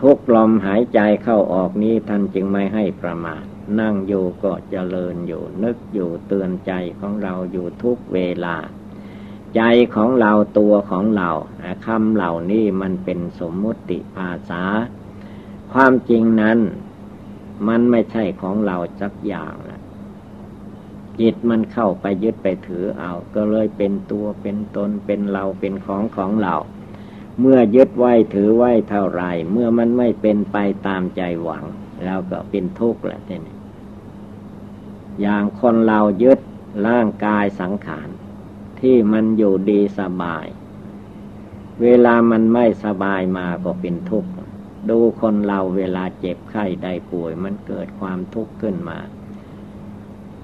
ทุกลมหายใจเข้าออกนี้ท่านจึงไม่ให้ประมาทนั่งอยู่ก็เจริญอยู่นึกอยู่เตือนใจของเราอยู่ทุกเวลา ใจของเราตัวของเราคำเหล่านี้มันเป็นสมมุติภาษา ความจริงนั้น มันไม่ใช่ของเราสักอย่างนะจิตมันเข้าไปยึดไปถือเอา ก็เลยเป็นตัวเป็นตนเป็นเราเป็นของของเรา เมื่อยึดไว้ถือไว้เท่าไรเมื่อมันไม่เป็นไปตามใจหวังแล้วก็เป็นทุกข์แหละทีนี้อย่างคนเรายึดร่างกายสังขาร ที่มันอยู่ดีสบาย เวลามันไม่สบายมาก็เป็นทุกข์ ดูคนเราเวลาเจ็บไข้ได้ป่วย มันเกิดความทุกข์ขึ้นมา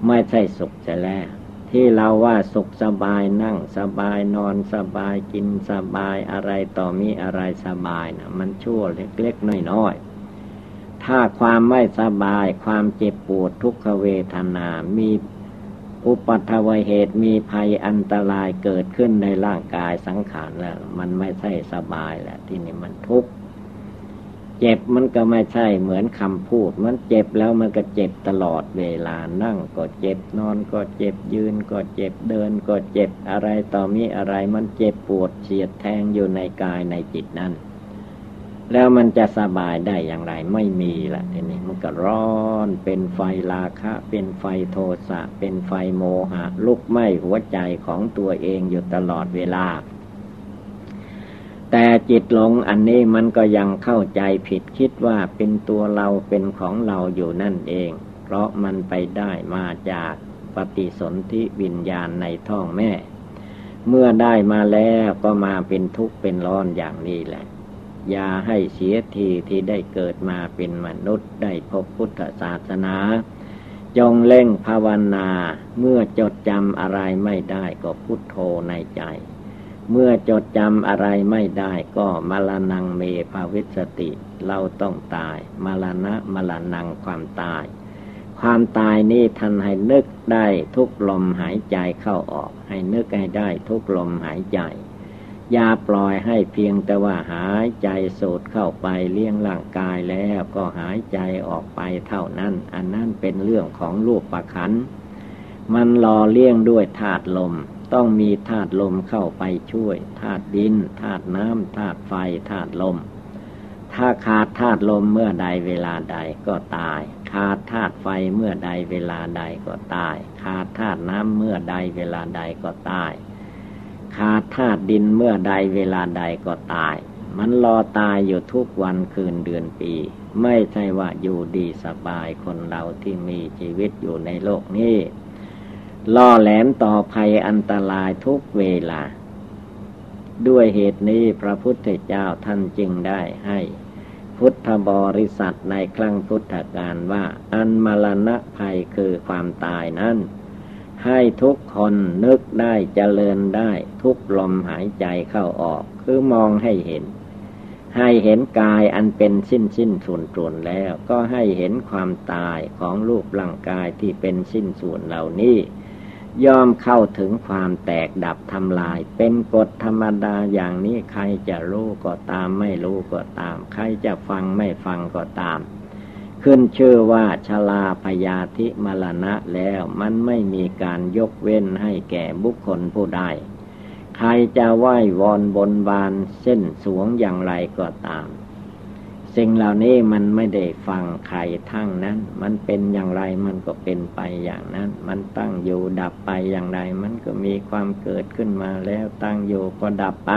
ไม่ใช่สุขจะแล้วที่เราว่าสุขสบายนั่งสบายนอนสบายกินสบายอะไรต่อมีอะไรสบายนะมันชั่วเล็กๆน้อยๆถ้าความไม่สบายความเจ็บปวดทุกขเวทนา มีอุปัตวเหตุมีภัยอันตรายเกิดขึ้นในร่างกายสังขารแล้ว มันไม่ใช่สบายแหละที่นี่มันทุกข์ เจ็บมันก็ไม่ใช่เหมือนคำพูด มันเจ็บแล้วมันก็เจ็บตลอดเวลานั่งก็เจ็บนอนก็เจ็บยืนก็เจ็บเดินก็เจ็บอะไรต่อมีอะไรมันเจ็บปวดเฉียดแทงอยู่ในกายในจิตนั้นแล้วมันจะสบายได้อย่างไรไม่มีละทีนี้มันก็ร้อนเป็นไฟราคะ เป็นไฟโทสะ เป็นไฟโมหะ ลุกไหม้หัวใจของตัวเองอยู่ตลอดเวลา แต่จิตหลงอันนี้มันก็ยังเข้าใจผิดคิดว่าเป็นตัวเราเป็นของเราอยู่นั่นเอง เพราะมันไปได้มาจากปฏิสนธิวิญญาณในท้องแม่ เมื่อได้มาแล้วก็มาเป็นทุกข์เป็นร้อนอย่างนี้แหละ อย่าให้เสียทีที่ได้เกิดมาเป็นมนุษย์ได้พบพุทธศาสนา จงเล่งภาวนา เมื่อจดจำอะไรไม่ได้ก็พุทโธในใจ เมื่อจดจำอะไรไม่ได้ก็มรณงเมภาวิสติ เราต้องตายมรณะมรณงความตาย ความตายนี่ท่านให้นึกได้ทุกลมหายใจเข้าออก ให้นึกให้ได้ทุกลมหายใจ อย่าปล่อยให้เพียงแต่ว่าหายใจสูดเข้าไปเลี้ยงร่างกายแล้วก็หายใจออกไปเท่านั้น อันนั้นเป็นเรื่องของรูปประคันมันรอเลี้ยงด้วยธาตุลม ต้องมีธาตุลมเข้าไปช่วยธาตุดินธาตุน้ำธาตุไฟธาตุลม ถ้าขาดธาตุลมเมื่อใดเวลาใดก็ตาย ขาดธาตุไฟเมื่อใดเวลาใดก็ตาย ขาดธาตุน้ำเมื่อใดเวลาใดก็ตาย ขาดธาตุดินเมื่อใดเวลาใดก็ตาย มันรอตายอยู่ทุกวันคืนเดือนปี ไม่ใช่ว่าอยู่ดีสบายคนเราที่มีชีวิตอยู่ในโลกนี้ ล่อแหลมต่อภัยอันตรายทุกเวลา ด้วยเหตุนี้พระพุทธเจ้าท่านจึงได้ให้ พุทธบริษัทในครั้งพุทธกาลว่า อันมรณะภัยคือความตายนั้น ให้ทุกคนนึกได้เจริญได้ทุกลมหายใจเข้าออก คือมองให้เห็น ให้เห็นกายอันเป็นสิ้นสิ้นส่วนส่วนแล้ว ก็ให้เห็นความตายของรูปร่างกายที่เป็นสิ้นส่วนเหล่านี้ ย่อมเข้าถึงความแตกดับทำลาย เป็นกฎธรรมดาอย่างนี้ใครจะรู้ก็ตาม ไม่รู้ก็ตาม ใครจะฟังไม่ฟังก็ตาม ขึ้นชื่อว่าชลาพยาธิมรณะแล้วมันไม่มีการยกเว้นให้แก่บุคคลผู้ใดใครจะไหว้วอนบนบานเส้นสวงอย่างไรก็ตาม สิ่งเหล่านี้มันไม่ได้ฟังใครทั้งนั้น มันเป็นอย่างไรมันก็เป็นไปอย่างนั้น มันตั้งอยู่ดับไปอย่างไร มันก็มีความเกิดขึ้นมาแล้วตั้งอยู่ก็ดับไป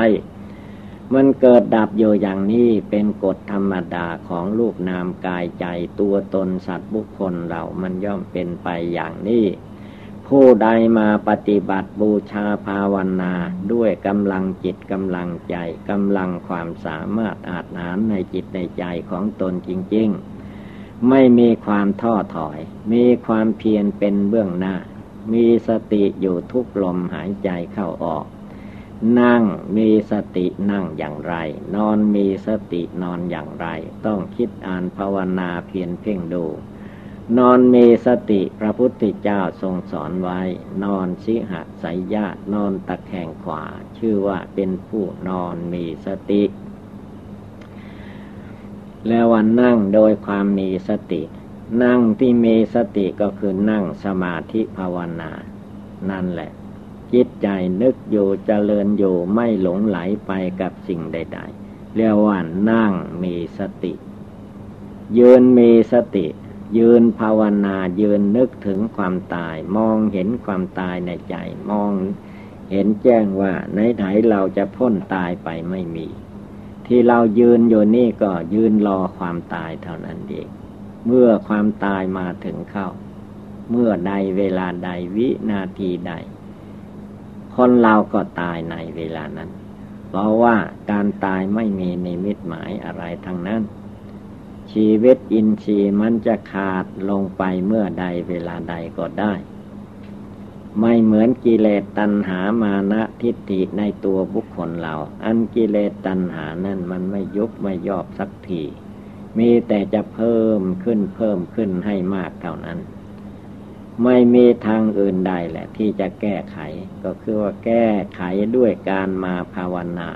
มันเกิดดับอยู่อย่างนี้เป็นกฎธรรมดาของรูปนามกายใจตัวตนสัตว์บุคคลเรามันย่อมเป็นไปอย่างนี้ ผู้ใดมาปฏิบัติบูชาภาวนาด้วยกำลังจิตกำลังใจกำลังความสามารถอาจหารในจิตในใจของตนจริง ๆ ไม่มีความท้อถอย มีความเพียรเป็นเบื้องหน้า มีสติอยู่ทุกลมหายใจเข้าออก นั่งมีสตินั่งอย่างไร นอนมีสตินอนอย่างไร ต้องคิดอ่านภาวนาเพียรเพ่งดู นอนมีสติพระพุทธเจ้าทรงสอนไว้ นอนสิหะสายญาตนอนตะแคงขวา ชื่อว่าเป็นผู้นอนมีสติ แล้ววันนั่งโดยความมีสติ นั่งที่มีสติก็คือนั่งสมาธิภาวนา นั่นแหละจิตใจนึกอยู่เจริญอยู่ไม่หลงไหลไปกับสิ่งใด ๆ เรียกว่านั่งมีสติ ยืนมีสติ ยืนภาวนายืนนึกถึงความตาย มองเห็นความตายในใจ มองเห็นแจ้งว่าในไหนเราจะพ้นตายไปไม่มี ที่เรายืนอยู่นี่ก็ยืนรอความตายเท่านั้นเองเมื่อความตายมาถึงเข้า เมื่อใดเวลาใดวินาทีใด คนเราก็ตายในเวลานั้น เพราะว่าการตายไม่มีนิมิตหมายอะไรทั้งนั้น ชีวิตอินทรีย์มันจะขาดลงไปเมื่อใดเวลาใดก็ได้ ไม่เหมือนกิเลสตัณหามานะทิฏฐิในตัวบุคคลเรา อันกิเลสตัณหานั่นมันไม่ยุบไม่ยอบสักทีมีแต่จะเพิ่มขึ้นเพิ่มขึ้นให้มากเท่านั้น ไม่มีทางอื่นใดแหละ ที่จะแก้ไข ก็คือว่าแก้ไขด้วยการมาภาวนา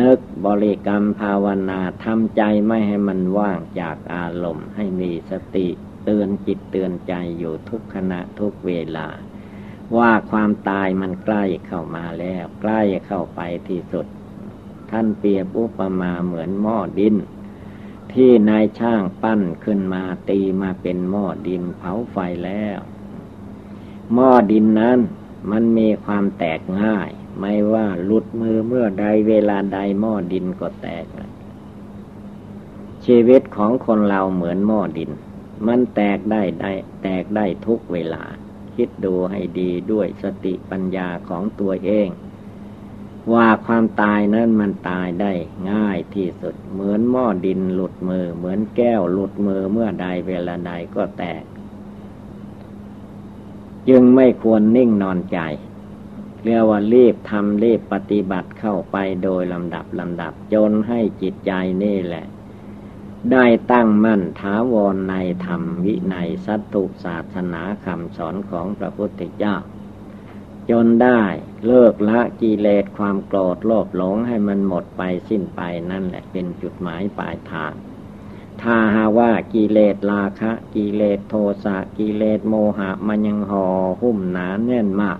นึกบริกรรมภาวนาทำใจไม่ให้มันว่างจากอารมณ์ให้มีสติเตือนจิตเตือนใจอยู่ทุกขณะทุกเวลา ว่าความตายมันใกล้เข้ามาแล้ว ใกล้เข้าไปที่สุด ท่านเปรียบอุปมาเหมือนหม้อดิน ที่นายช่างปั้นขึ้นมาตีมาเป็นหม้อดินเผาไฟแล้ว หม้อดินนั้นมันมีความแตกง่าย ไม่ว่าหลุดมือเมื่อใดเวลาใดหม้อดินก็แตก ชีวิตของคนเราเหมือนหม้อดิน มันแตกได้ได้ แตกได้ทุกเวลา คิดดูให้ดีด้วยสติปัญญาของตัวเอง ว่าความตายนั้นมันตายได้ง่ายที่สุด เหมือนหม้อดินหลุดมือ เหมือนแก้วหลุดมือเมื่อใดเวลาใดก็แตก จึงไม่ควรนิ่งนอนใจ เรียกว่ารีบทำรีบปฏิบัติเข้าไปโดยลำดับลำดับจนให้จิตใจนี่แหละ ได้ตั้งมั่นท้าวรในธรรมวิในสัตตุศาสนาคำสอนของพระพุทธเจ้า จนได้เลิกละกิเลสความโกรธโลภหลงให้มันหมดไปสิ้นไปนั่นแหละเป็นจุดหมายปลายทางถ้าหาว่ากิเลสราคะ กิเลสโทสะกิเลสโมหะมันยังห่อหุ้มหนาแน่นมาก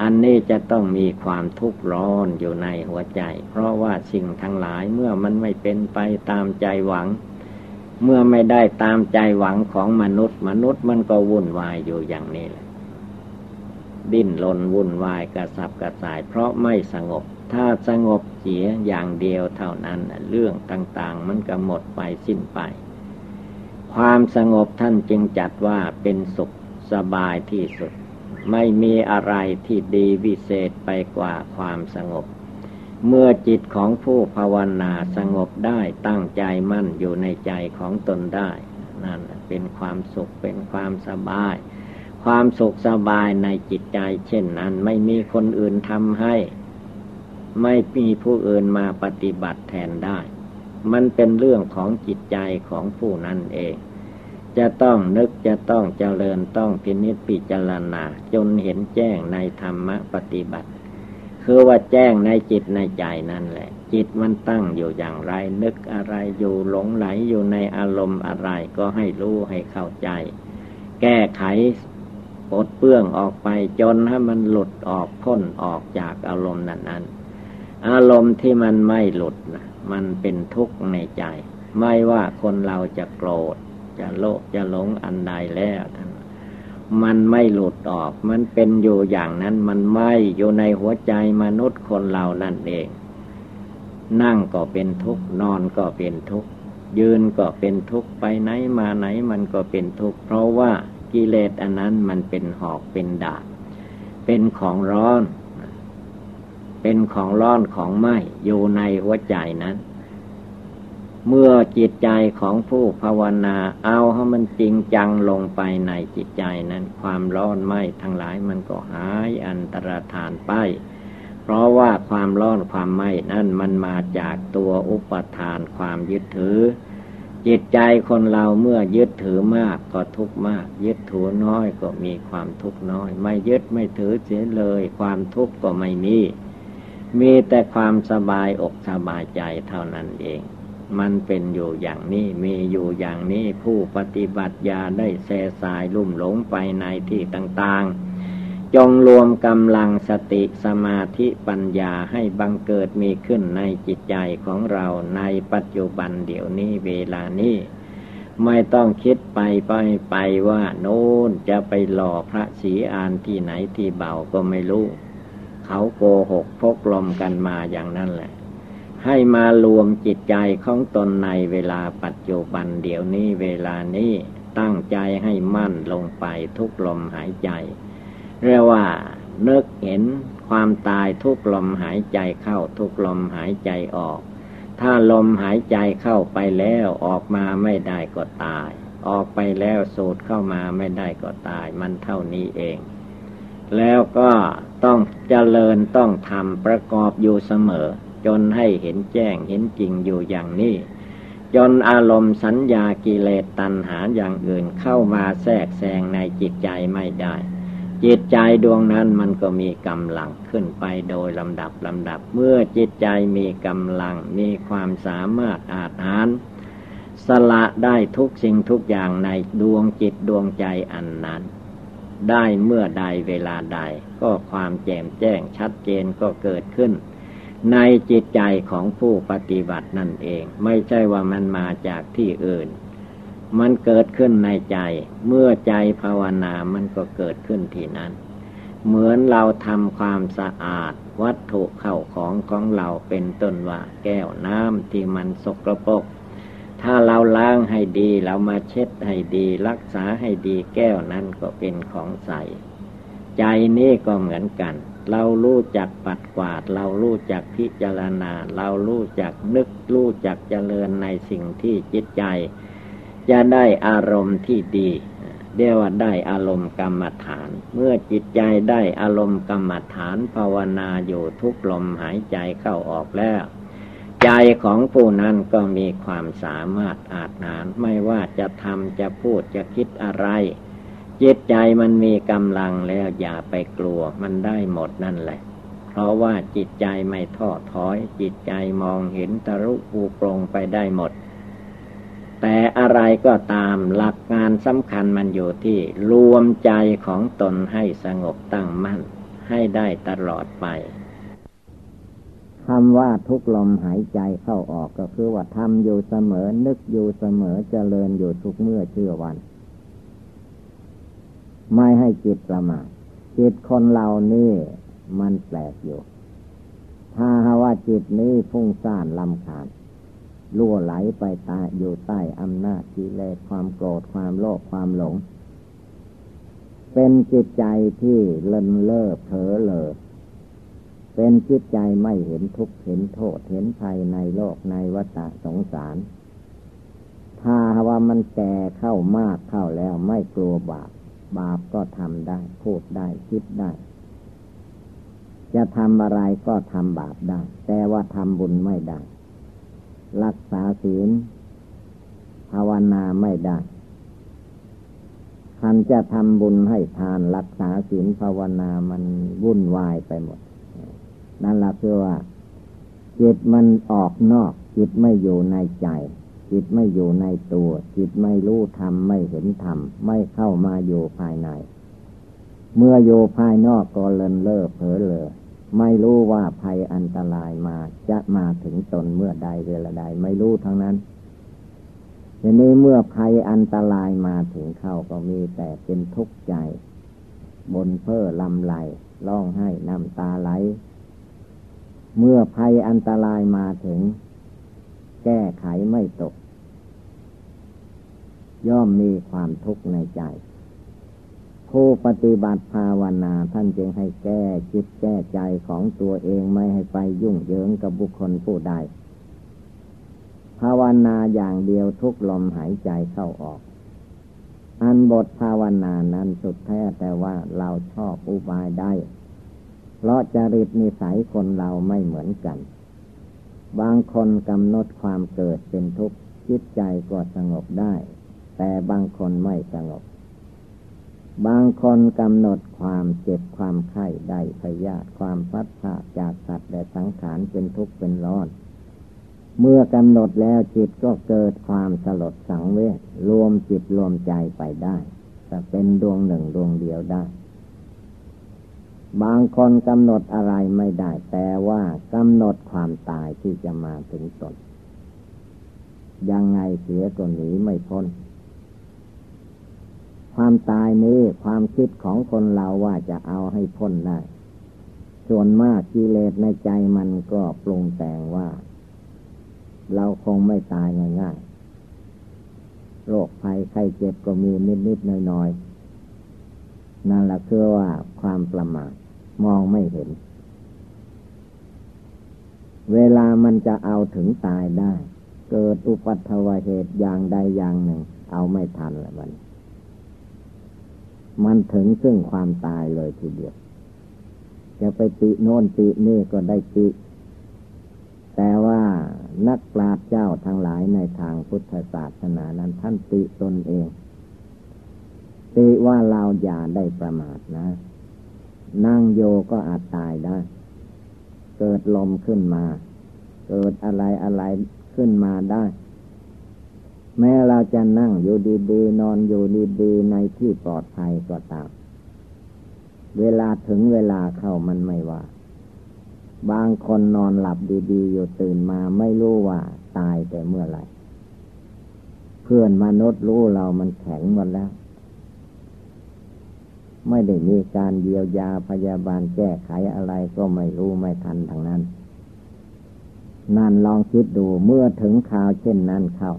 อันนี้จะต้องมีความทุกข์ร้อนอยู่ในหัวใจ เพราะว่าสิ่งทั้งหลายเมื่อมันไม่เป็นไปตามใจหวัง เมื่อไม่ได้ตามใจหวังของมนุษย์ มนุษย์มันก็วุ่นวายอยู่อย่างนี้แหละ ดิ้นรนวุ่นวายกระสับกระส่าย เพราะไม่สงบ ถ้าสงบเสียอย่างเดียวเท่านั้นเรื่องต่าง ๆ มันก็หมดไปสิ้นไป ความสงบท่านจึงจัดว่าเป็นสุขสบายที่สุด ไม่มีอะไรที่ดีวิเศษไปกว่าความสงบ เมื่อจิตของผู้ภาวนาสงบได้ตั้งใจมั่นอยู่ในใจของตนได้ นั่นเป็นความสุขเป็นความสบาย ความสุขสบายในจิตใจ เช่นนั้น ไม่มีคนอื่นทำให้ ไม่มีผู้อื่นมาปฏิบัติแทนได้ มันเป็นเรื่องของจิตใจของผู้นั้นเอง จะต้องนึกจะต้องเจริญต้องพินิจพิจารณา จนเห็นแจ้งในธรรมปฏิบัติ คือว่าแจ้งในจิตในใจนั่นแหละ จิตมันตั้งอยู่อย่างไร นึกอะไรอยู่หลงไหลอยู่ในอารมณ์อะไรก็ให้รู้ให้เข้าใจ แก้ไขปลดเปื้องออกไปจนให้มันหลุดออกพ้นออกจากอารมณ์นั้นนั้นอารมณ์ที่มันไม่หลุดนะมันเป็นทุกข์ในใจ ไม่ว่าคนเราจะโกรธ จะโลภจะหลงอันใดแล้วท่านมันไม่หลุดออก มันเป็นอยู่อย่างนั้น มันไม่อยู่ในหัวใจมนุษย์คนเรานั่นเอง นั่งก็เป็นทุกข์ นอนก็เป็นทุกข์ ยืนก็เป็นทุกข์ ไปไหนมาไหนมันก็เป็นทุกข์ เพราะว่ากิเลสอันนั้นมันเป็นหอกเป็นดาบ เป็นของร้อน เป็นของร้อนของไหมอยู่ในหัวใจนั้น เมื่อจิตใจของผู้ภาวนา เอาให้มันจริงจังลงไปในจิตใจนั้น ความร้อนไหมทั้งหลายมันก็หายอันตรธานไป เพราะว่าความร้อนความไหมนั่นมันมาจากตัวอุปทานความยึดถือ จิตใจคนเราเมื่อยึดถือมากก็ทุกมาก ยึดถือน้อยก็มีความทุกน้อย ไม่ยึดไม่ถือเสียเลย ความทุกข์ก็ไม่มี มีแต่ความสบายอกสบายใจเท่านั้นเอง มันเป็นอยู่อย่างนี้มีอยู่อย่างนี้ผู้ปฏิบัติยาได้แสสายลุ่มหลงไปในที่ต่างๆ จงรวมกำลังสติสมาธิปัญญาให้บังเกิดมีขึ้นในจิตใจของเราในปัจจุบันเดี๋ยวนี้เวลานี้ไม่ต้องคิดไปไปไปว่าโน้นจะไปหล่อพระศรีอานที่ไหนที่เบาก็ไม่รู้ เขาโกหกพกลมกันมาอย่างนั้นแหละ ให้มารวมจิตใจของตนในเวลาปัจจุบันเดี๋ยวนี้เวลานี้ตั้งใจให้มั่นลงไปทุกลมหายใจ เรียกว่านึกเห็นความตายทุกลมหายใจเข้าทุกลมหายใจออก ถ้าลมหายใจเข้าไปแล้วออกมาไม่ได้ก็ตาย ออกไปแล้วสูดเข้ามาไม่ได้ก็ตาย มันเท่านี้เอง แล้วก็ต้องเจริญต้องทำประกอบอยู่เสมอ จนให้เห็นแจ้งเห็นจริงอยู่อย่างนี้ จนอารมณ์สัญญากิเลสตัณหาอย่างอื่นเข้ามาแทรกแซงในจิตใจไม่ได้ จิตใจดวงนั้นมันก็มีกำลังขึ้นไปโดยลำดับลำดับ เมื่อจิตใจมีกำลังมีความสามารถอาจหารสละได้ทุกสิ่งทุกอย่างในดวงจิตดวงใจอันนั้น ได้เมื่อใดเวลาใด ก็ความแจ่มแจ้งชัดเจนก็เกิดขึ้น ในจิตใจของผู้ปฏิบัตินั่นเอง ไม่ใช่ว่ามันมาจากที่อื่น มันเกิดขึ้นในใจ เมื่อใจภาวนามันก็เกิดขึ้นที่นั้น เหมือนเราทำความสะอาด วัตถุเข้าของของเราเป็นต้นว่าแก้วน้ำที่มันสกรปรกถ้าเราล้างให้ดีเรามาเช็ดให้ดี รักษาให้ดีแก้วนั้นก็เป็นของใส ใจนี้ก็เหมือนกัน เรารู้จักปัดกวาด เรารู้จักพิจารณา เรารู้จักนึกรู้จักเจริญในสิ่งที่จิตใจ จะได้อารมณ์ที่ดีเรียกว่าได้อารมณ์กรรมฐาน เมื่อจิตใจได้อารมณ์กรรมฐานภาวนาอยู่ทุกลมหายใจเข้าออกแล้ว ใจของผู้นั้นก็มีความสามารถอาจนานไม่ว่าจะทำจะพูดจะคิดอะไร จิตใจมันมีกำลังแล้วอย่าไปกลัวมันได้หมดนั่นแหละ เพราะว่าจิตใจไม่ท้อถอย จิตใจมองเห็นตรุปูปรงไปได้หมด แต่อะไรก็ตามหลักงานสำคัญมันอยู่ที่รวมใจของตนให้สงบตั้งมั่น ให้ได้ตลอดไปคำว่าทุกลมหายใจเข้าออกก็คือว่าทำอยู่เสมอนึกอยู่เสมอเจริญอยู่ทุกเมื่อเชื่อวัน ไม่ให้จิตประมาทจิตคนเรานี่มันแปลกอยู่ ถ้าหาว่าจิตนี้ฟุ้งซ่านลำคาญล่วไหลไปตายอยู่ใต้อำนาจกิเลสความโกรธความโลภความหลง เป็นจิตใจที่เลินเล่อเผลอเลยเป็นจิตใจไม่เห็นทุกข์เห็นโทษเห็นภัยในโลกในวัฏสงสาร ถ้าว่ามันแก่เข้ามากเข้าแล้วไม่กลัวบาป บาปก็ทำได้ พูดได้ คิดได้ จะทำอะไรก็ทำบาปได้ แต่ว่าทำบุญไม่ได้ รักษาศีลภาวนาไม่ได้ท่านจะทำบุญให้ทานรักษาศีลภาวนามันวุ่นวายไปหมด นั่นละคือว่า จิตมันออกนอก จิตไม่อยู่ในใจ จิตไม่อยู่ในตัว จิตไม่รู้ธรรมไม่เห็นธรรมไม่เข้ามาอยู่ภายใน เมื่ออยู่ภายนอกก็เลินเล่อเผลอเลอไม่รู้ว่าภัยอันตรายมาจะมาถึงตนเมื่อใดเวลาใดไม่รู้ทั้งนั้นทีนี้เมื่อภัยอันตรายมาถึงเข้าก็มีแต่เป็นทุกข์ใจ บนเพ้อลำไหลร้องไห้น้ำตาไหล เมื่อภัยอันตรายมาถึง แก้ไขไม่ตก ย่อมมีความทุกข์ในใจ ผู้ปฏิบัติภาวนาท่านจึงให้แก้จิตแก้ใจของตัวเองไม่ให้ไปยุ่งเหยิงกับบุคคลผู้ใด ภาวนาอย่างเดียวทุกลมหายใจเข้าออก อันบทภาวนานั้นสุดแท้แต่ว่าเราชอบอุบายได้ เพราะจริตนิสัยคนเราไม่เหมือนกัน บางคนกำหนดความเกิดเป็นทุกข์จิตใจก็สงบได้ แต่บางคนไม่สงบบางคนกำหนดความเจ็บความไข้ได้พยาธิความพัดผ่าจากสัตว์และสังขารเป็นทุกข์เป็นร้อน เมื่อกำหนดแล้วจิตก็เกิดความสลดสังเวชรวมจิตรวมใจไปได้จะเป็นดวงหนึ่งดวงเดียวได้ บางคนกำหนดอะไรไม่ได้ แต่ว่ากำหนดความตายที่จะมาถึงตนยังไงเสียตัวหนีไม่พ้น ความตายนี้ความคิดของคนเราว่าจะเอาให้พ้นได้ ส่วนมากกิเลสในใจมันก็ปรุงแต่งว่า เราคงไม่ตายง่ายๆโรคภัยไข้เจ็บก็มีนิดๆหน่อยๆนั่นแหละคือว่าความประมาทมองไม่เห็น เวลามันจะเอาถึงตายได้ เกิดอุปัตวเหตุอย่างใดอย่างหนึ่ง เอาไม่ทันละมัน มันถึงซึ่งความตายเลยทีเดียว จะไปติโน่นตินี่ก็ได้ติ แต่ว่านักปราชญ์เจ้าทั้งหลายในทางพุทธศาสนานั้นท่านติตนเอง ติว่าเราอย่าได้ประมาทนะ นั่งโยก็อาจตายได้ เกิดลมขึ้นมา เกิดอะไรอะไรขึ้นมาได้ แม้เราจะนั่งอยู่ดีๆ นอนอยู่ดีๆ ในที่ปลอดภัยก็ตาม เวลาถึงเวลาเข้ามันไม่ว่า บางคนนอนหลับดีๆ อยู่ตื่นมาไม่รู้ว่าตายแต่เมื่อไหร่ เพื่อนมนุษย์รู้เรามันแข็งหมดแล้ว ไม่ได้มีการเยียวยาพยาบาลแก้ไขอะไรก็ไม่รู้ไม่ทันทางนั้น นั่นลองคิดดูเมื่อถึงข่าวเช่นนั้นเข้า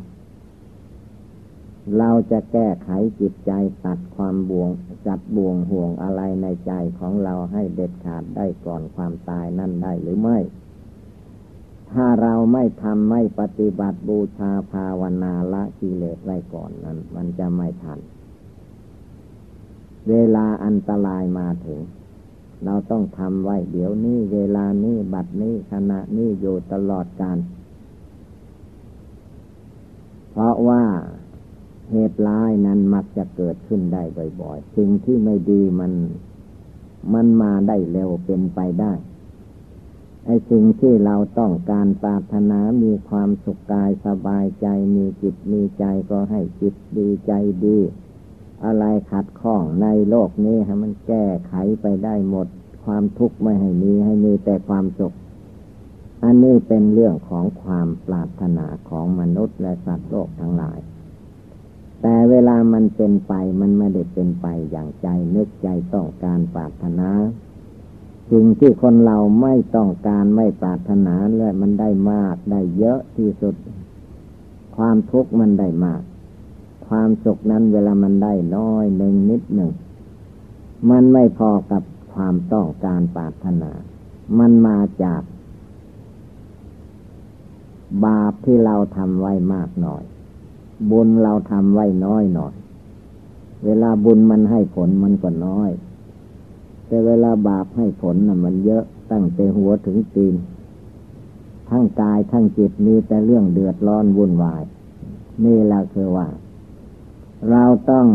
เราจะแก้ไขจิตใจตัดความบ่วงจัดบ่วงห่วงอะไรในใจของเราให้เด็ดขาดได้ก่อนความตายนั่นได้หรือไม่ ถ้าเราไม่ทำไม่ปฏิบัติบูชาภาวนาละกิเลสไว้ก่อนนั้น มันจะไม่ทัน เวลาอันตรายมาถึง เราต้องทำไว้เดี๋ยวนี้เวลานี้บัดนี้ขณะนี้อยู่ตลอดการเพราะว่า เหตุร้ายนั้นมักจะเกิดขึ้นได้บ่อยๆ สิ่งที่ไม่ดีมัน มันมาได้เร็วเป็นไปได้ ไอ้สิ่งที่เราต้องการปรารถนามีความสุขกายสบายใจมีจิตมีใจก็ให้จิตดีใจดี อะไรขัดข้องในโลกนี้ให้มันแก้ไขไปได้หมด ความทุกข์ไม่ให้มีให้มีแต่ความสุขอันนี้เป็นเรื่องของความปรารถนาของมนุษย์และสัตว์โลกทั้งหลาย แต่เวลามันเป็นไปมันไม่ได้เป็นไปอย่างใจนึกใจต้องการปรารถนาสิ่งที่คนเราไม่ต้องการไม่ปรารถนาเลยมันได้มากได้เยอะที่สุด ความทุกข์มันได้มาก ความสุขนั้นเวลามันได้น้อยหนึ่งนิดหนึ่ง มันไม่พอกับความต้องการปรารถนา มันมาจาก บาปที่เราทำไว้มากหน่อย บุญเราทำไว้น้อยหน่อย เวลาบุญมันให้ผลมันก็น้อย แต่เวลาบาปให้ผลน่ะ มันเยอะตั้งแต่หัวถึงตีน ทั้งกายทั้งจิตมีแต่เรื่องเดือดร้อนวุ่นวาย นี่แหละคือว่า เราต้อง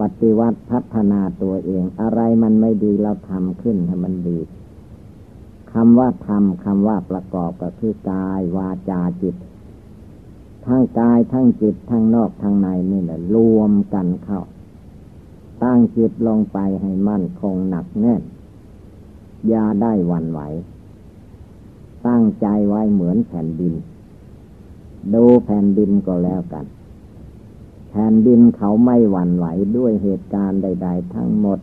ปฏิวัติพัฒนาตัวเอง อะไรมันไม่ดีเราทำขึ้นให้มันดีคำว่าทำคำว่าประกอบก็คือกายวาจาจิต ทั้งกายทั้งจิตทั้งนอกทั้งในนี่แหละรวมกันเข้า ตั้งจิตลงไปให้มั่นคงหนักแน่น อย่าได้วันไหว ตั้งใจไว้เหมือนแผ่นดิน ดูแผ่นดินก็แล้วกัน แผ่นดินเขาไม่หวั่นไหวด้วยเหตุการณ์ใด ๆ ทั้งหมด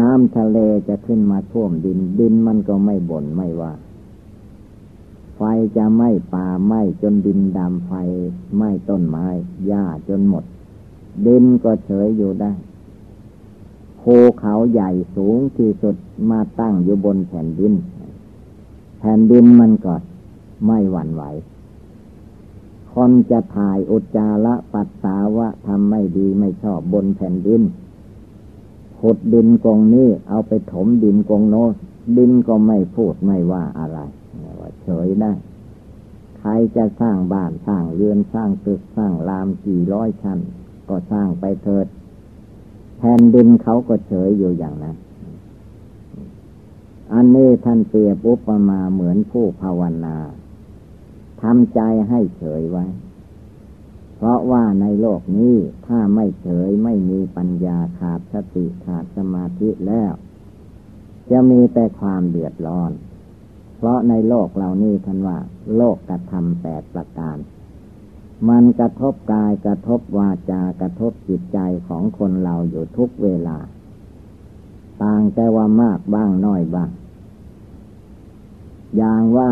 น้ำทะเลจะขึ้นมาท่วมดิน ดินมันก็ไม่บ่นไม่ว่า ฟจะไหม้ป่าไหม้จนดินดำไฟไหม้ต้นไม้หญ้าจนหมด ดินก็เฉยอยู่ได้ภูเขาใหญ่สูงที่สุดมาตั้งอยู่บนแผ่นดิน แผ่นดินมันก็ไม่หวั่นไหว คนจะถ่ายอุจจาระปัสสาวะทำไม่ดีไม่ชอบบนแผ่นดินขุดดินกองนี้เอาไปถมดินกองโน้ดินก็ไม่พูดไม่ว่าอะไร เฉยได้ ใครจะสร้างบ้านสร้างเรือนสร้างตึกสร้างรามกี่ร้อยชั้น ก็สร้างไปเถิดแผ่นดินเขาก็เฉยอยู่อย่างนั้น อันนี้ท่านเปรียบอุปมาเหมือนผู้ภาวนาทำใจให้เฉยไว้ เพราะว่าในโลกนี้ถ้าไม่เฉยไม่มีปัญญาขาดสติขาดสมาธิแล้ว จะมีแต่ความเดือดร้อน เพราะในโลกเหล่านี้ท่านว่า โลกกระทำแปดประการ มันกระทบกายกระทบวาจากระทบจิตใจของคนเราอยู่ทุกเวลา ต่างแต่ว่ามากบ้างน้อยบ้าง อย่างว่า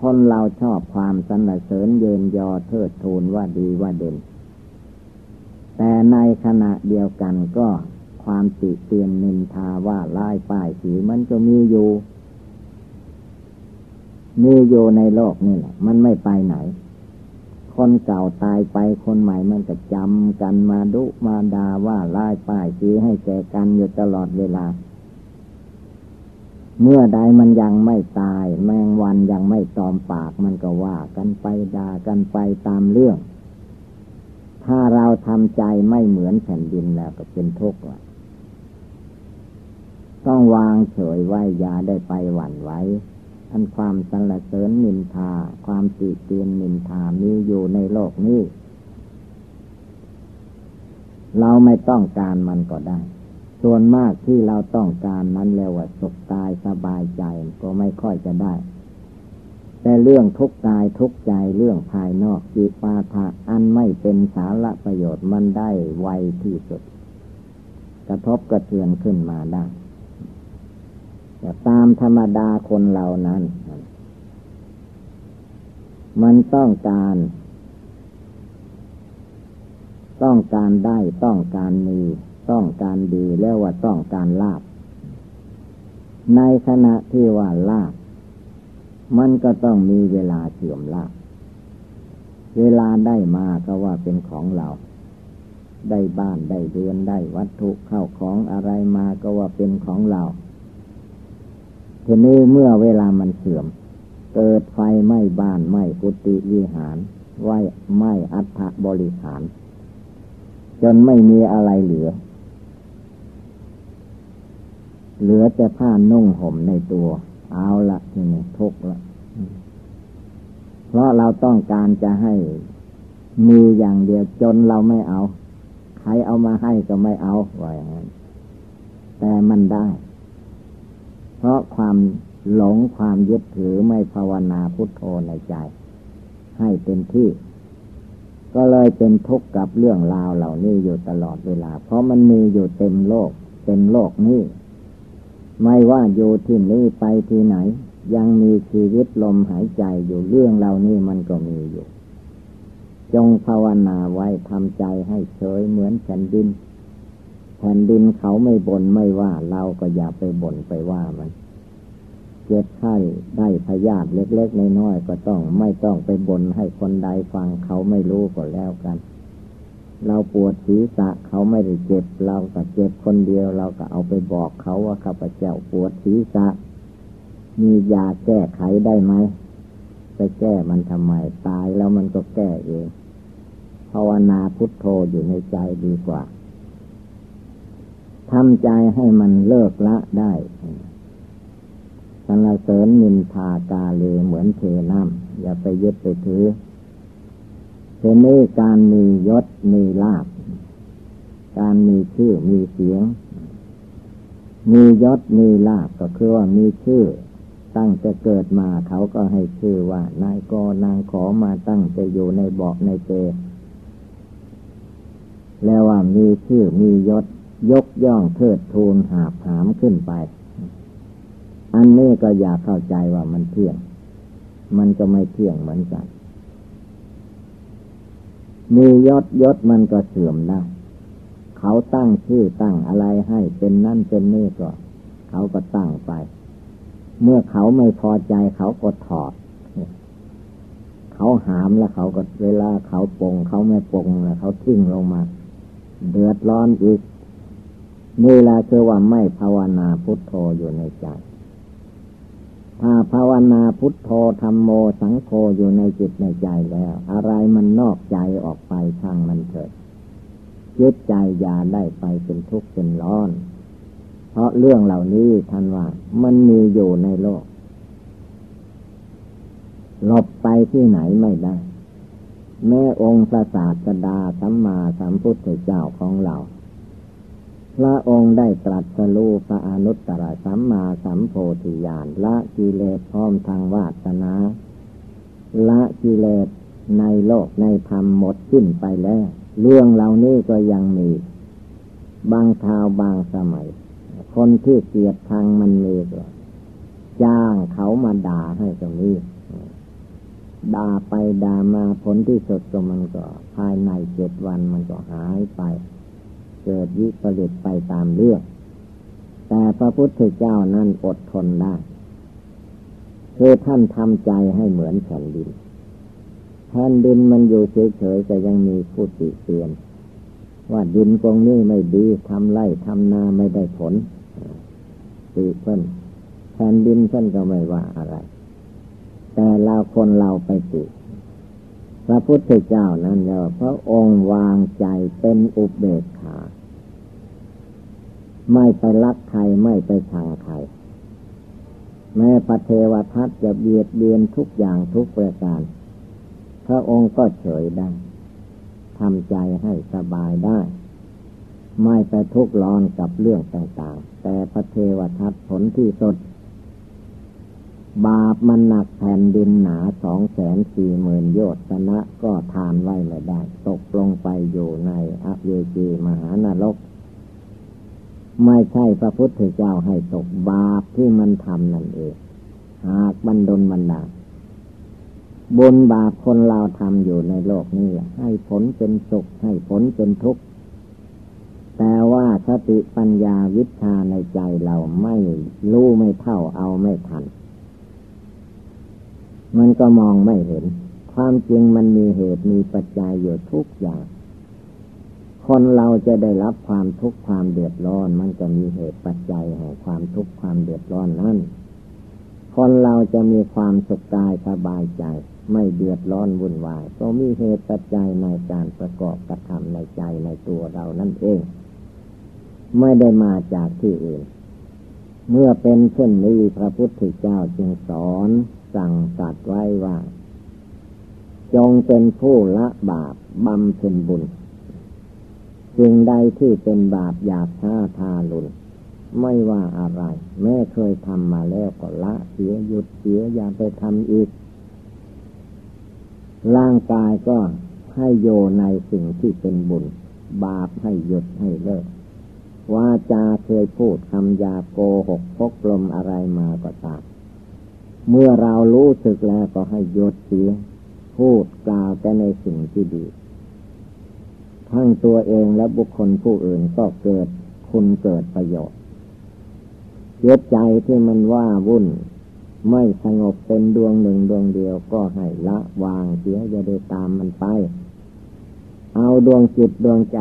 คนเราชอบความสรรเสริญเยินยอเทิดทูนว่าดีว่าเด่น แต่ในขณะเดียวกันก็ความติเตียนนินทาว่าไล่ป้ายสีมันก็มีอยู่ มีอยู่ในโลกนี่แหละ มันไม่ไปไหน คนเก่าตายไปคนใหม่มันก็จำกันมาดุมาดาว่าไล่ป้ายชี้ให้แก่กันอยู่ตลอดเวลา เมื่อใดมันยังไม่ตาย แมงวันยังไม่ตอมปากมันก็ว่ากันไปด่ากันไปตามเรื่อง ถ้าเราทำใจไม่เหมือนแผ่นดินแล้วก็เป็นทุกข์ต้องวางเฉยไว้ยาได้ไปหวั่นไหว อันความสรรเสริญนินทา ความติเตียนนินทามีอยู่ในโลกนี้ เราไม่ต้องการมันก็ได้ ส่วนมากที่เราต้องการนั้นแล้วว่าสุขกายสบายใจก็ไม่ค่อยจะได้ แต่เรื่องทุกกายทุกใจเรื่องภายนอกจิปาทะอันไม่เป็นสาระประโยชน์มันได้ไวที่สุด กระทบกระเทือนขึ้นมาได้ ตามธรรมดาคนเหล่านั้น มันต้องการ ต้องการได้ต้องการมี ต้องการดีแล้วว่าต้องการลาบ ในขณะที่ว่าลาบ มันก็ต้องมีเวลาเสื่อมลาบ เวลาได้มาก็ว่าเป็นของเราได้บ้านได้เรือนได้วัตถุเข้าของอะไรมาก็ว่าเป็นของเรา ทีนี้เมื่อเวลามันเสื่อม เกิดไฟไหม้บ้านไหม้กุฏิวิหารไหว้ไม่อัฐบริหาร จนไม่มีอะไรเหลือ เหลือแต่ผ้านุ่งห่มในตัว เอาละทีนี้ทุกละเพราะเราต้องการจะให้มีอย่างเดียวจนเราไม่เอา ใครเอามาให้ก็ไม่เอาไว้อย่างนั้นแต่มันได้ เพราะความหลงความยึดถือไม่ภาวนาพุทโธในใจ ให้เต็มที่ ก็เลยเป็นทุกข์กับเรื่องราวเหล่านี้อยู่ตลอดเวลา เพราะมันมีอยู่เต็มโลก เต็มโลกนี้ ไม่ว่าอยู่ที่นี้ไปที่ไหน ยังมีชีวิตลมหายใจอยู่เรื่องเหล่านี้มันก็มีอยู่ จงภาวนาไว้ทำใจให้เฉยเหมือนแผ่นดิน แผ่นดินเขาไม่บน่นไม่ว่า เราก็อย่าไปบ่นไปว่ามันเจ็บไข้ได้พยาธิเล็กๆน้อยๆก็ต้องไม่ต้องไปบ่นให้คนใดฟังเขาไม่รู้ก็แล้วกัน เราปวดศีรษะเขาไม่ได้เจ็บ เราก็เจ็บคนเดียวเราก็เอาไปบอกเขาว่าข้าพเจ้าปวดศีรษะ มียาแก้ไขได้ไหมไปแก้มันทำไมตายแล้วมันก็แก้เองภาวนาพุทโธอยู่ในใจดีกว่า ทำใจให้มันเลิกละได้สรรเสริญนินทากาเลเหมือนเทน้ำอย่าไปยึดไปถือเทนี้การมียศมีลาบการมีชื่อมีเสียง มียศมีลาบก็คือว่ามีชื่อ ตั้งจะเกิดมาเขาก็ให้ชื่อว่านายกนางขอมาตั้งจะอยู่ในเบาะในเจแล้วว่ามีชื่อมียศ ยกย่องเทิดทูนหาบหามขึ้นไป อันนี้ก็อย่าเข้าใจว่ามันเที่ยง มันก็ไม่เที่ยงเหมือนกัน มียศยศมันก็เสื่อมได้เขาตั้งชื่อตั้งอะไรให้เป็นนั่นเป็นนี่ก็ เขาก็ตั้งไป เมื่อเขาไม่พอใจเขาก็ถอด เขาหามแล้วเขาก็เวลาเขาปงเขาไม่ปงแล้วเขาทิ้งลงมา เดือดร้อนอีก นี่แหละคือว่าไม่ภาวนาพุทโธอยู่ในใจ ถ้าภาวนาพุทโธธรรมโมสังโฆอยู่ในจิตในใจแล้ว อะไรมันนอกใจออกไปทางมันเถิดยึดใจอย่าได้ไปเป็นทุกข์เป็นร้อน เพราะเรื่องเหล่านี้ท่านว่ามันมีอยู่ในโลก หลบไปที่ไหนไม่ได้ แม่องค์พระศาสดาสัมมาสัมพุทธเจ้าของเรา พระองค์ได้ตรัสรู้พระอนุตตรสัมมาสัมโพธิญาณละกิเลสพร้อมทางวาสนา ละกิเลสในโลกในธรรมหมดสิ้นไปแล้ว เรื่องเหล่านี้ก็ยังมี บางคราวบางสมัย คนที่เกียดทางมันมีก็จ้างเขามาด่าให้ตรงนี้ด่าไปด่ามาผลที่สุดก็มันก็ ภายในเจ็ดวันมันก็หายไป เกิดวิปริตไปตามเรื่อง แต่พระพุทธเจ้านั้นอดทนได้คือท่านทำใจให้เหมือนแผ่นดิน แผ่นดินมันอยู่เฉยๆแต่ยังมีผู้ติเตียน ว่าดินตรงนี้ไม่ดีทำไร่ทำนาไม่ได้ผลติเพิ่นแผ่นดินเพิ่นก็ไม่ว่าอะไร แต่เราคนเราไปติพระพุทธเจ้านั้นเรียกว่าพระองค์วางใจเป็นอุเบก ไม่ไปรักใครไม่ไปชังใครแม้พระเทวทัตจะเบียดเบียนทุกอย่างทุกประการ พระองค์ก็เฉยได้ทำใจให้สบายได้ ไม่ไปทุกข์ร้อนกับเรื่องต่างๆ แต่พระเทวทัตผลที่สุด บาปมันหนักแผ่นดินหนาสองแสนสี่หมื่นโยชนะก็ทานไว้ไม่ได้ ตกลงไปอยู่ในอเวจีมหานรก ไม่ใช่พระพุทธเจ้าให้ตกบาปที่มันทำนั่นเอง หากบันดลบันดาบุญบาปคนเราทำอยู่ในโลกนี้ ให้ผลเป็นสุข ให้ผลเป็นทุกข์ แต่ว่าสติปัญญาวิชาในใจเราไม่รู้ไม่เท่าเอาไม่ทัน มันก็มองไม่เห็น ความจริงมันมีเหตุมีปัจจัยอยู่ทุกอย่าง คนเราจะได้รับความทุกข์ความเดือดร้อน มันจะมีเหตุปัจจัยแห่งความทุกข์ความเดือดร้อนนั้นคนเราจะมีความสุขกายสบายใจ ไม่เดือดร้อนวุ่นวาย ก็มีเหตุปัจจัยในการประกอบกระทำในใจในตัวเรานั่นเอง ไม่ได้มาจากที่อื่น เมื่อเป็นเช่นนี้พระพุทธเจ้าจึงสอนสั่งสัตว์ไว้ว่า จงเป็นผู้ละบาปบำเพ็ญบุญ สิ่งใดที่เป็นบาปหยาบช้าทารุณไม่ว่าอะไร แม่เคยทำมาแล้วก็ละเสียหยุดเสียอย่าไปทำอีก ร่างกายก็ให้โยในสิ่งที่เป็นบุญ บาปให้หยุดให้เลิกว่าจาเคยพูดคำยาโกหกพกลมอะไรมาก็ตามเมื่อเรารู้สึกแล้วก็ให้หยุดเสีย พูดกล่าวแต่ในสิ่งที่ดี ทั้งตัวเองและบุคคลผู้อื่นก็เกิดคุณเกิดประโยชน์เจ็บใจที่มันว่าวุ่น ไม่สงบเป็นดวงหนึ่งดวงเดียวก็ให้ละวางเสียอย่าได้ตามมันไป เอาดวงจิตดวงใจ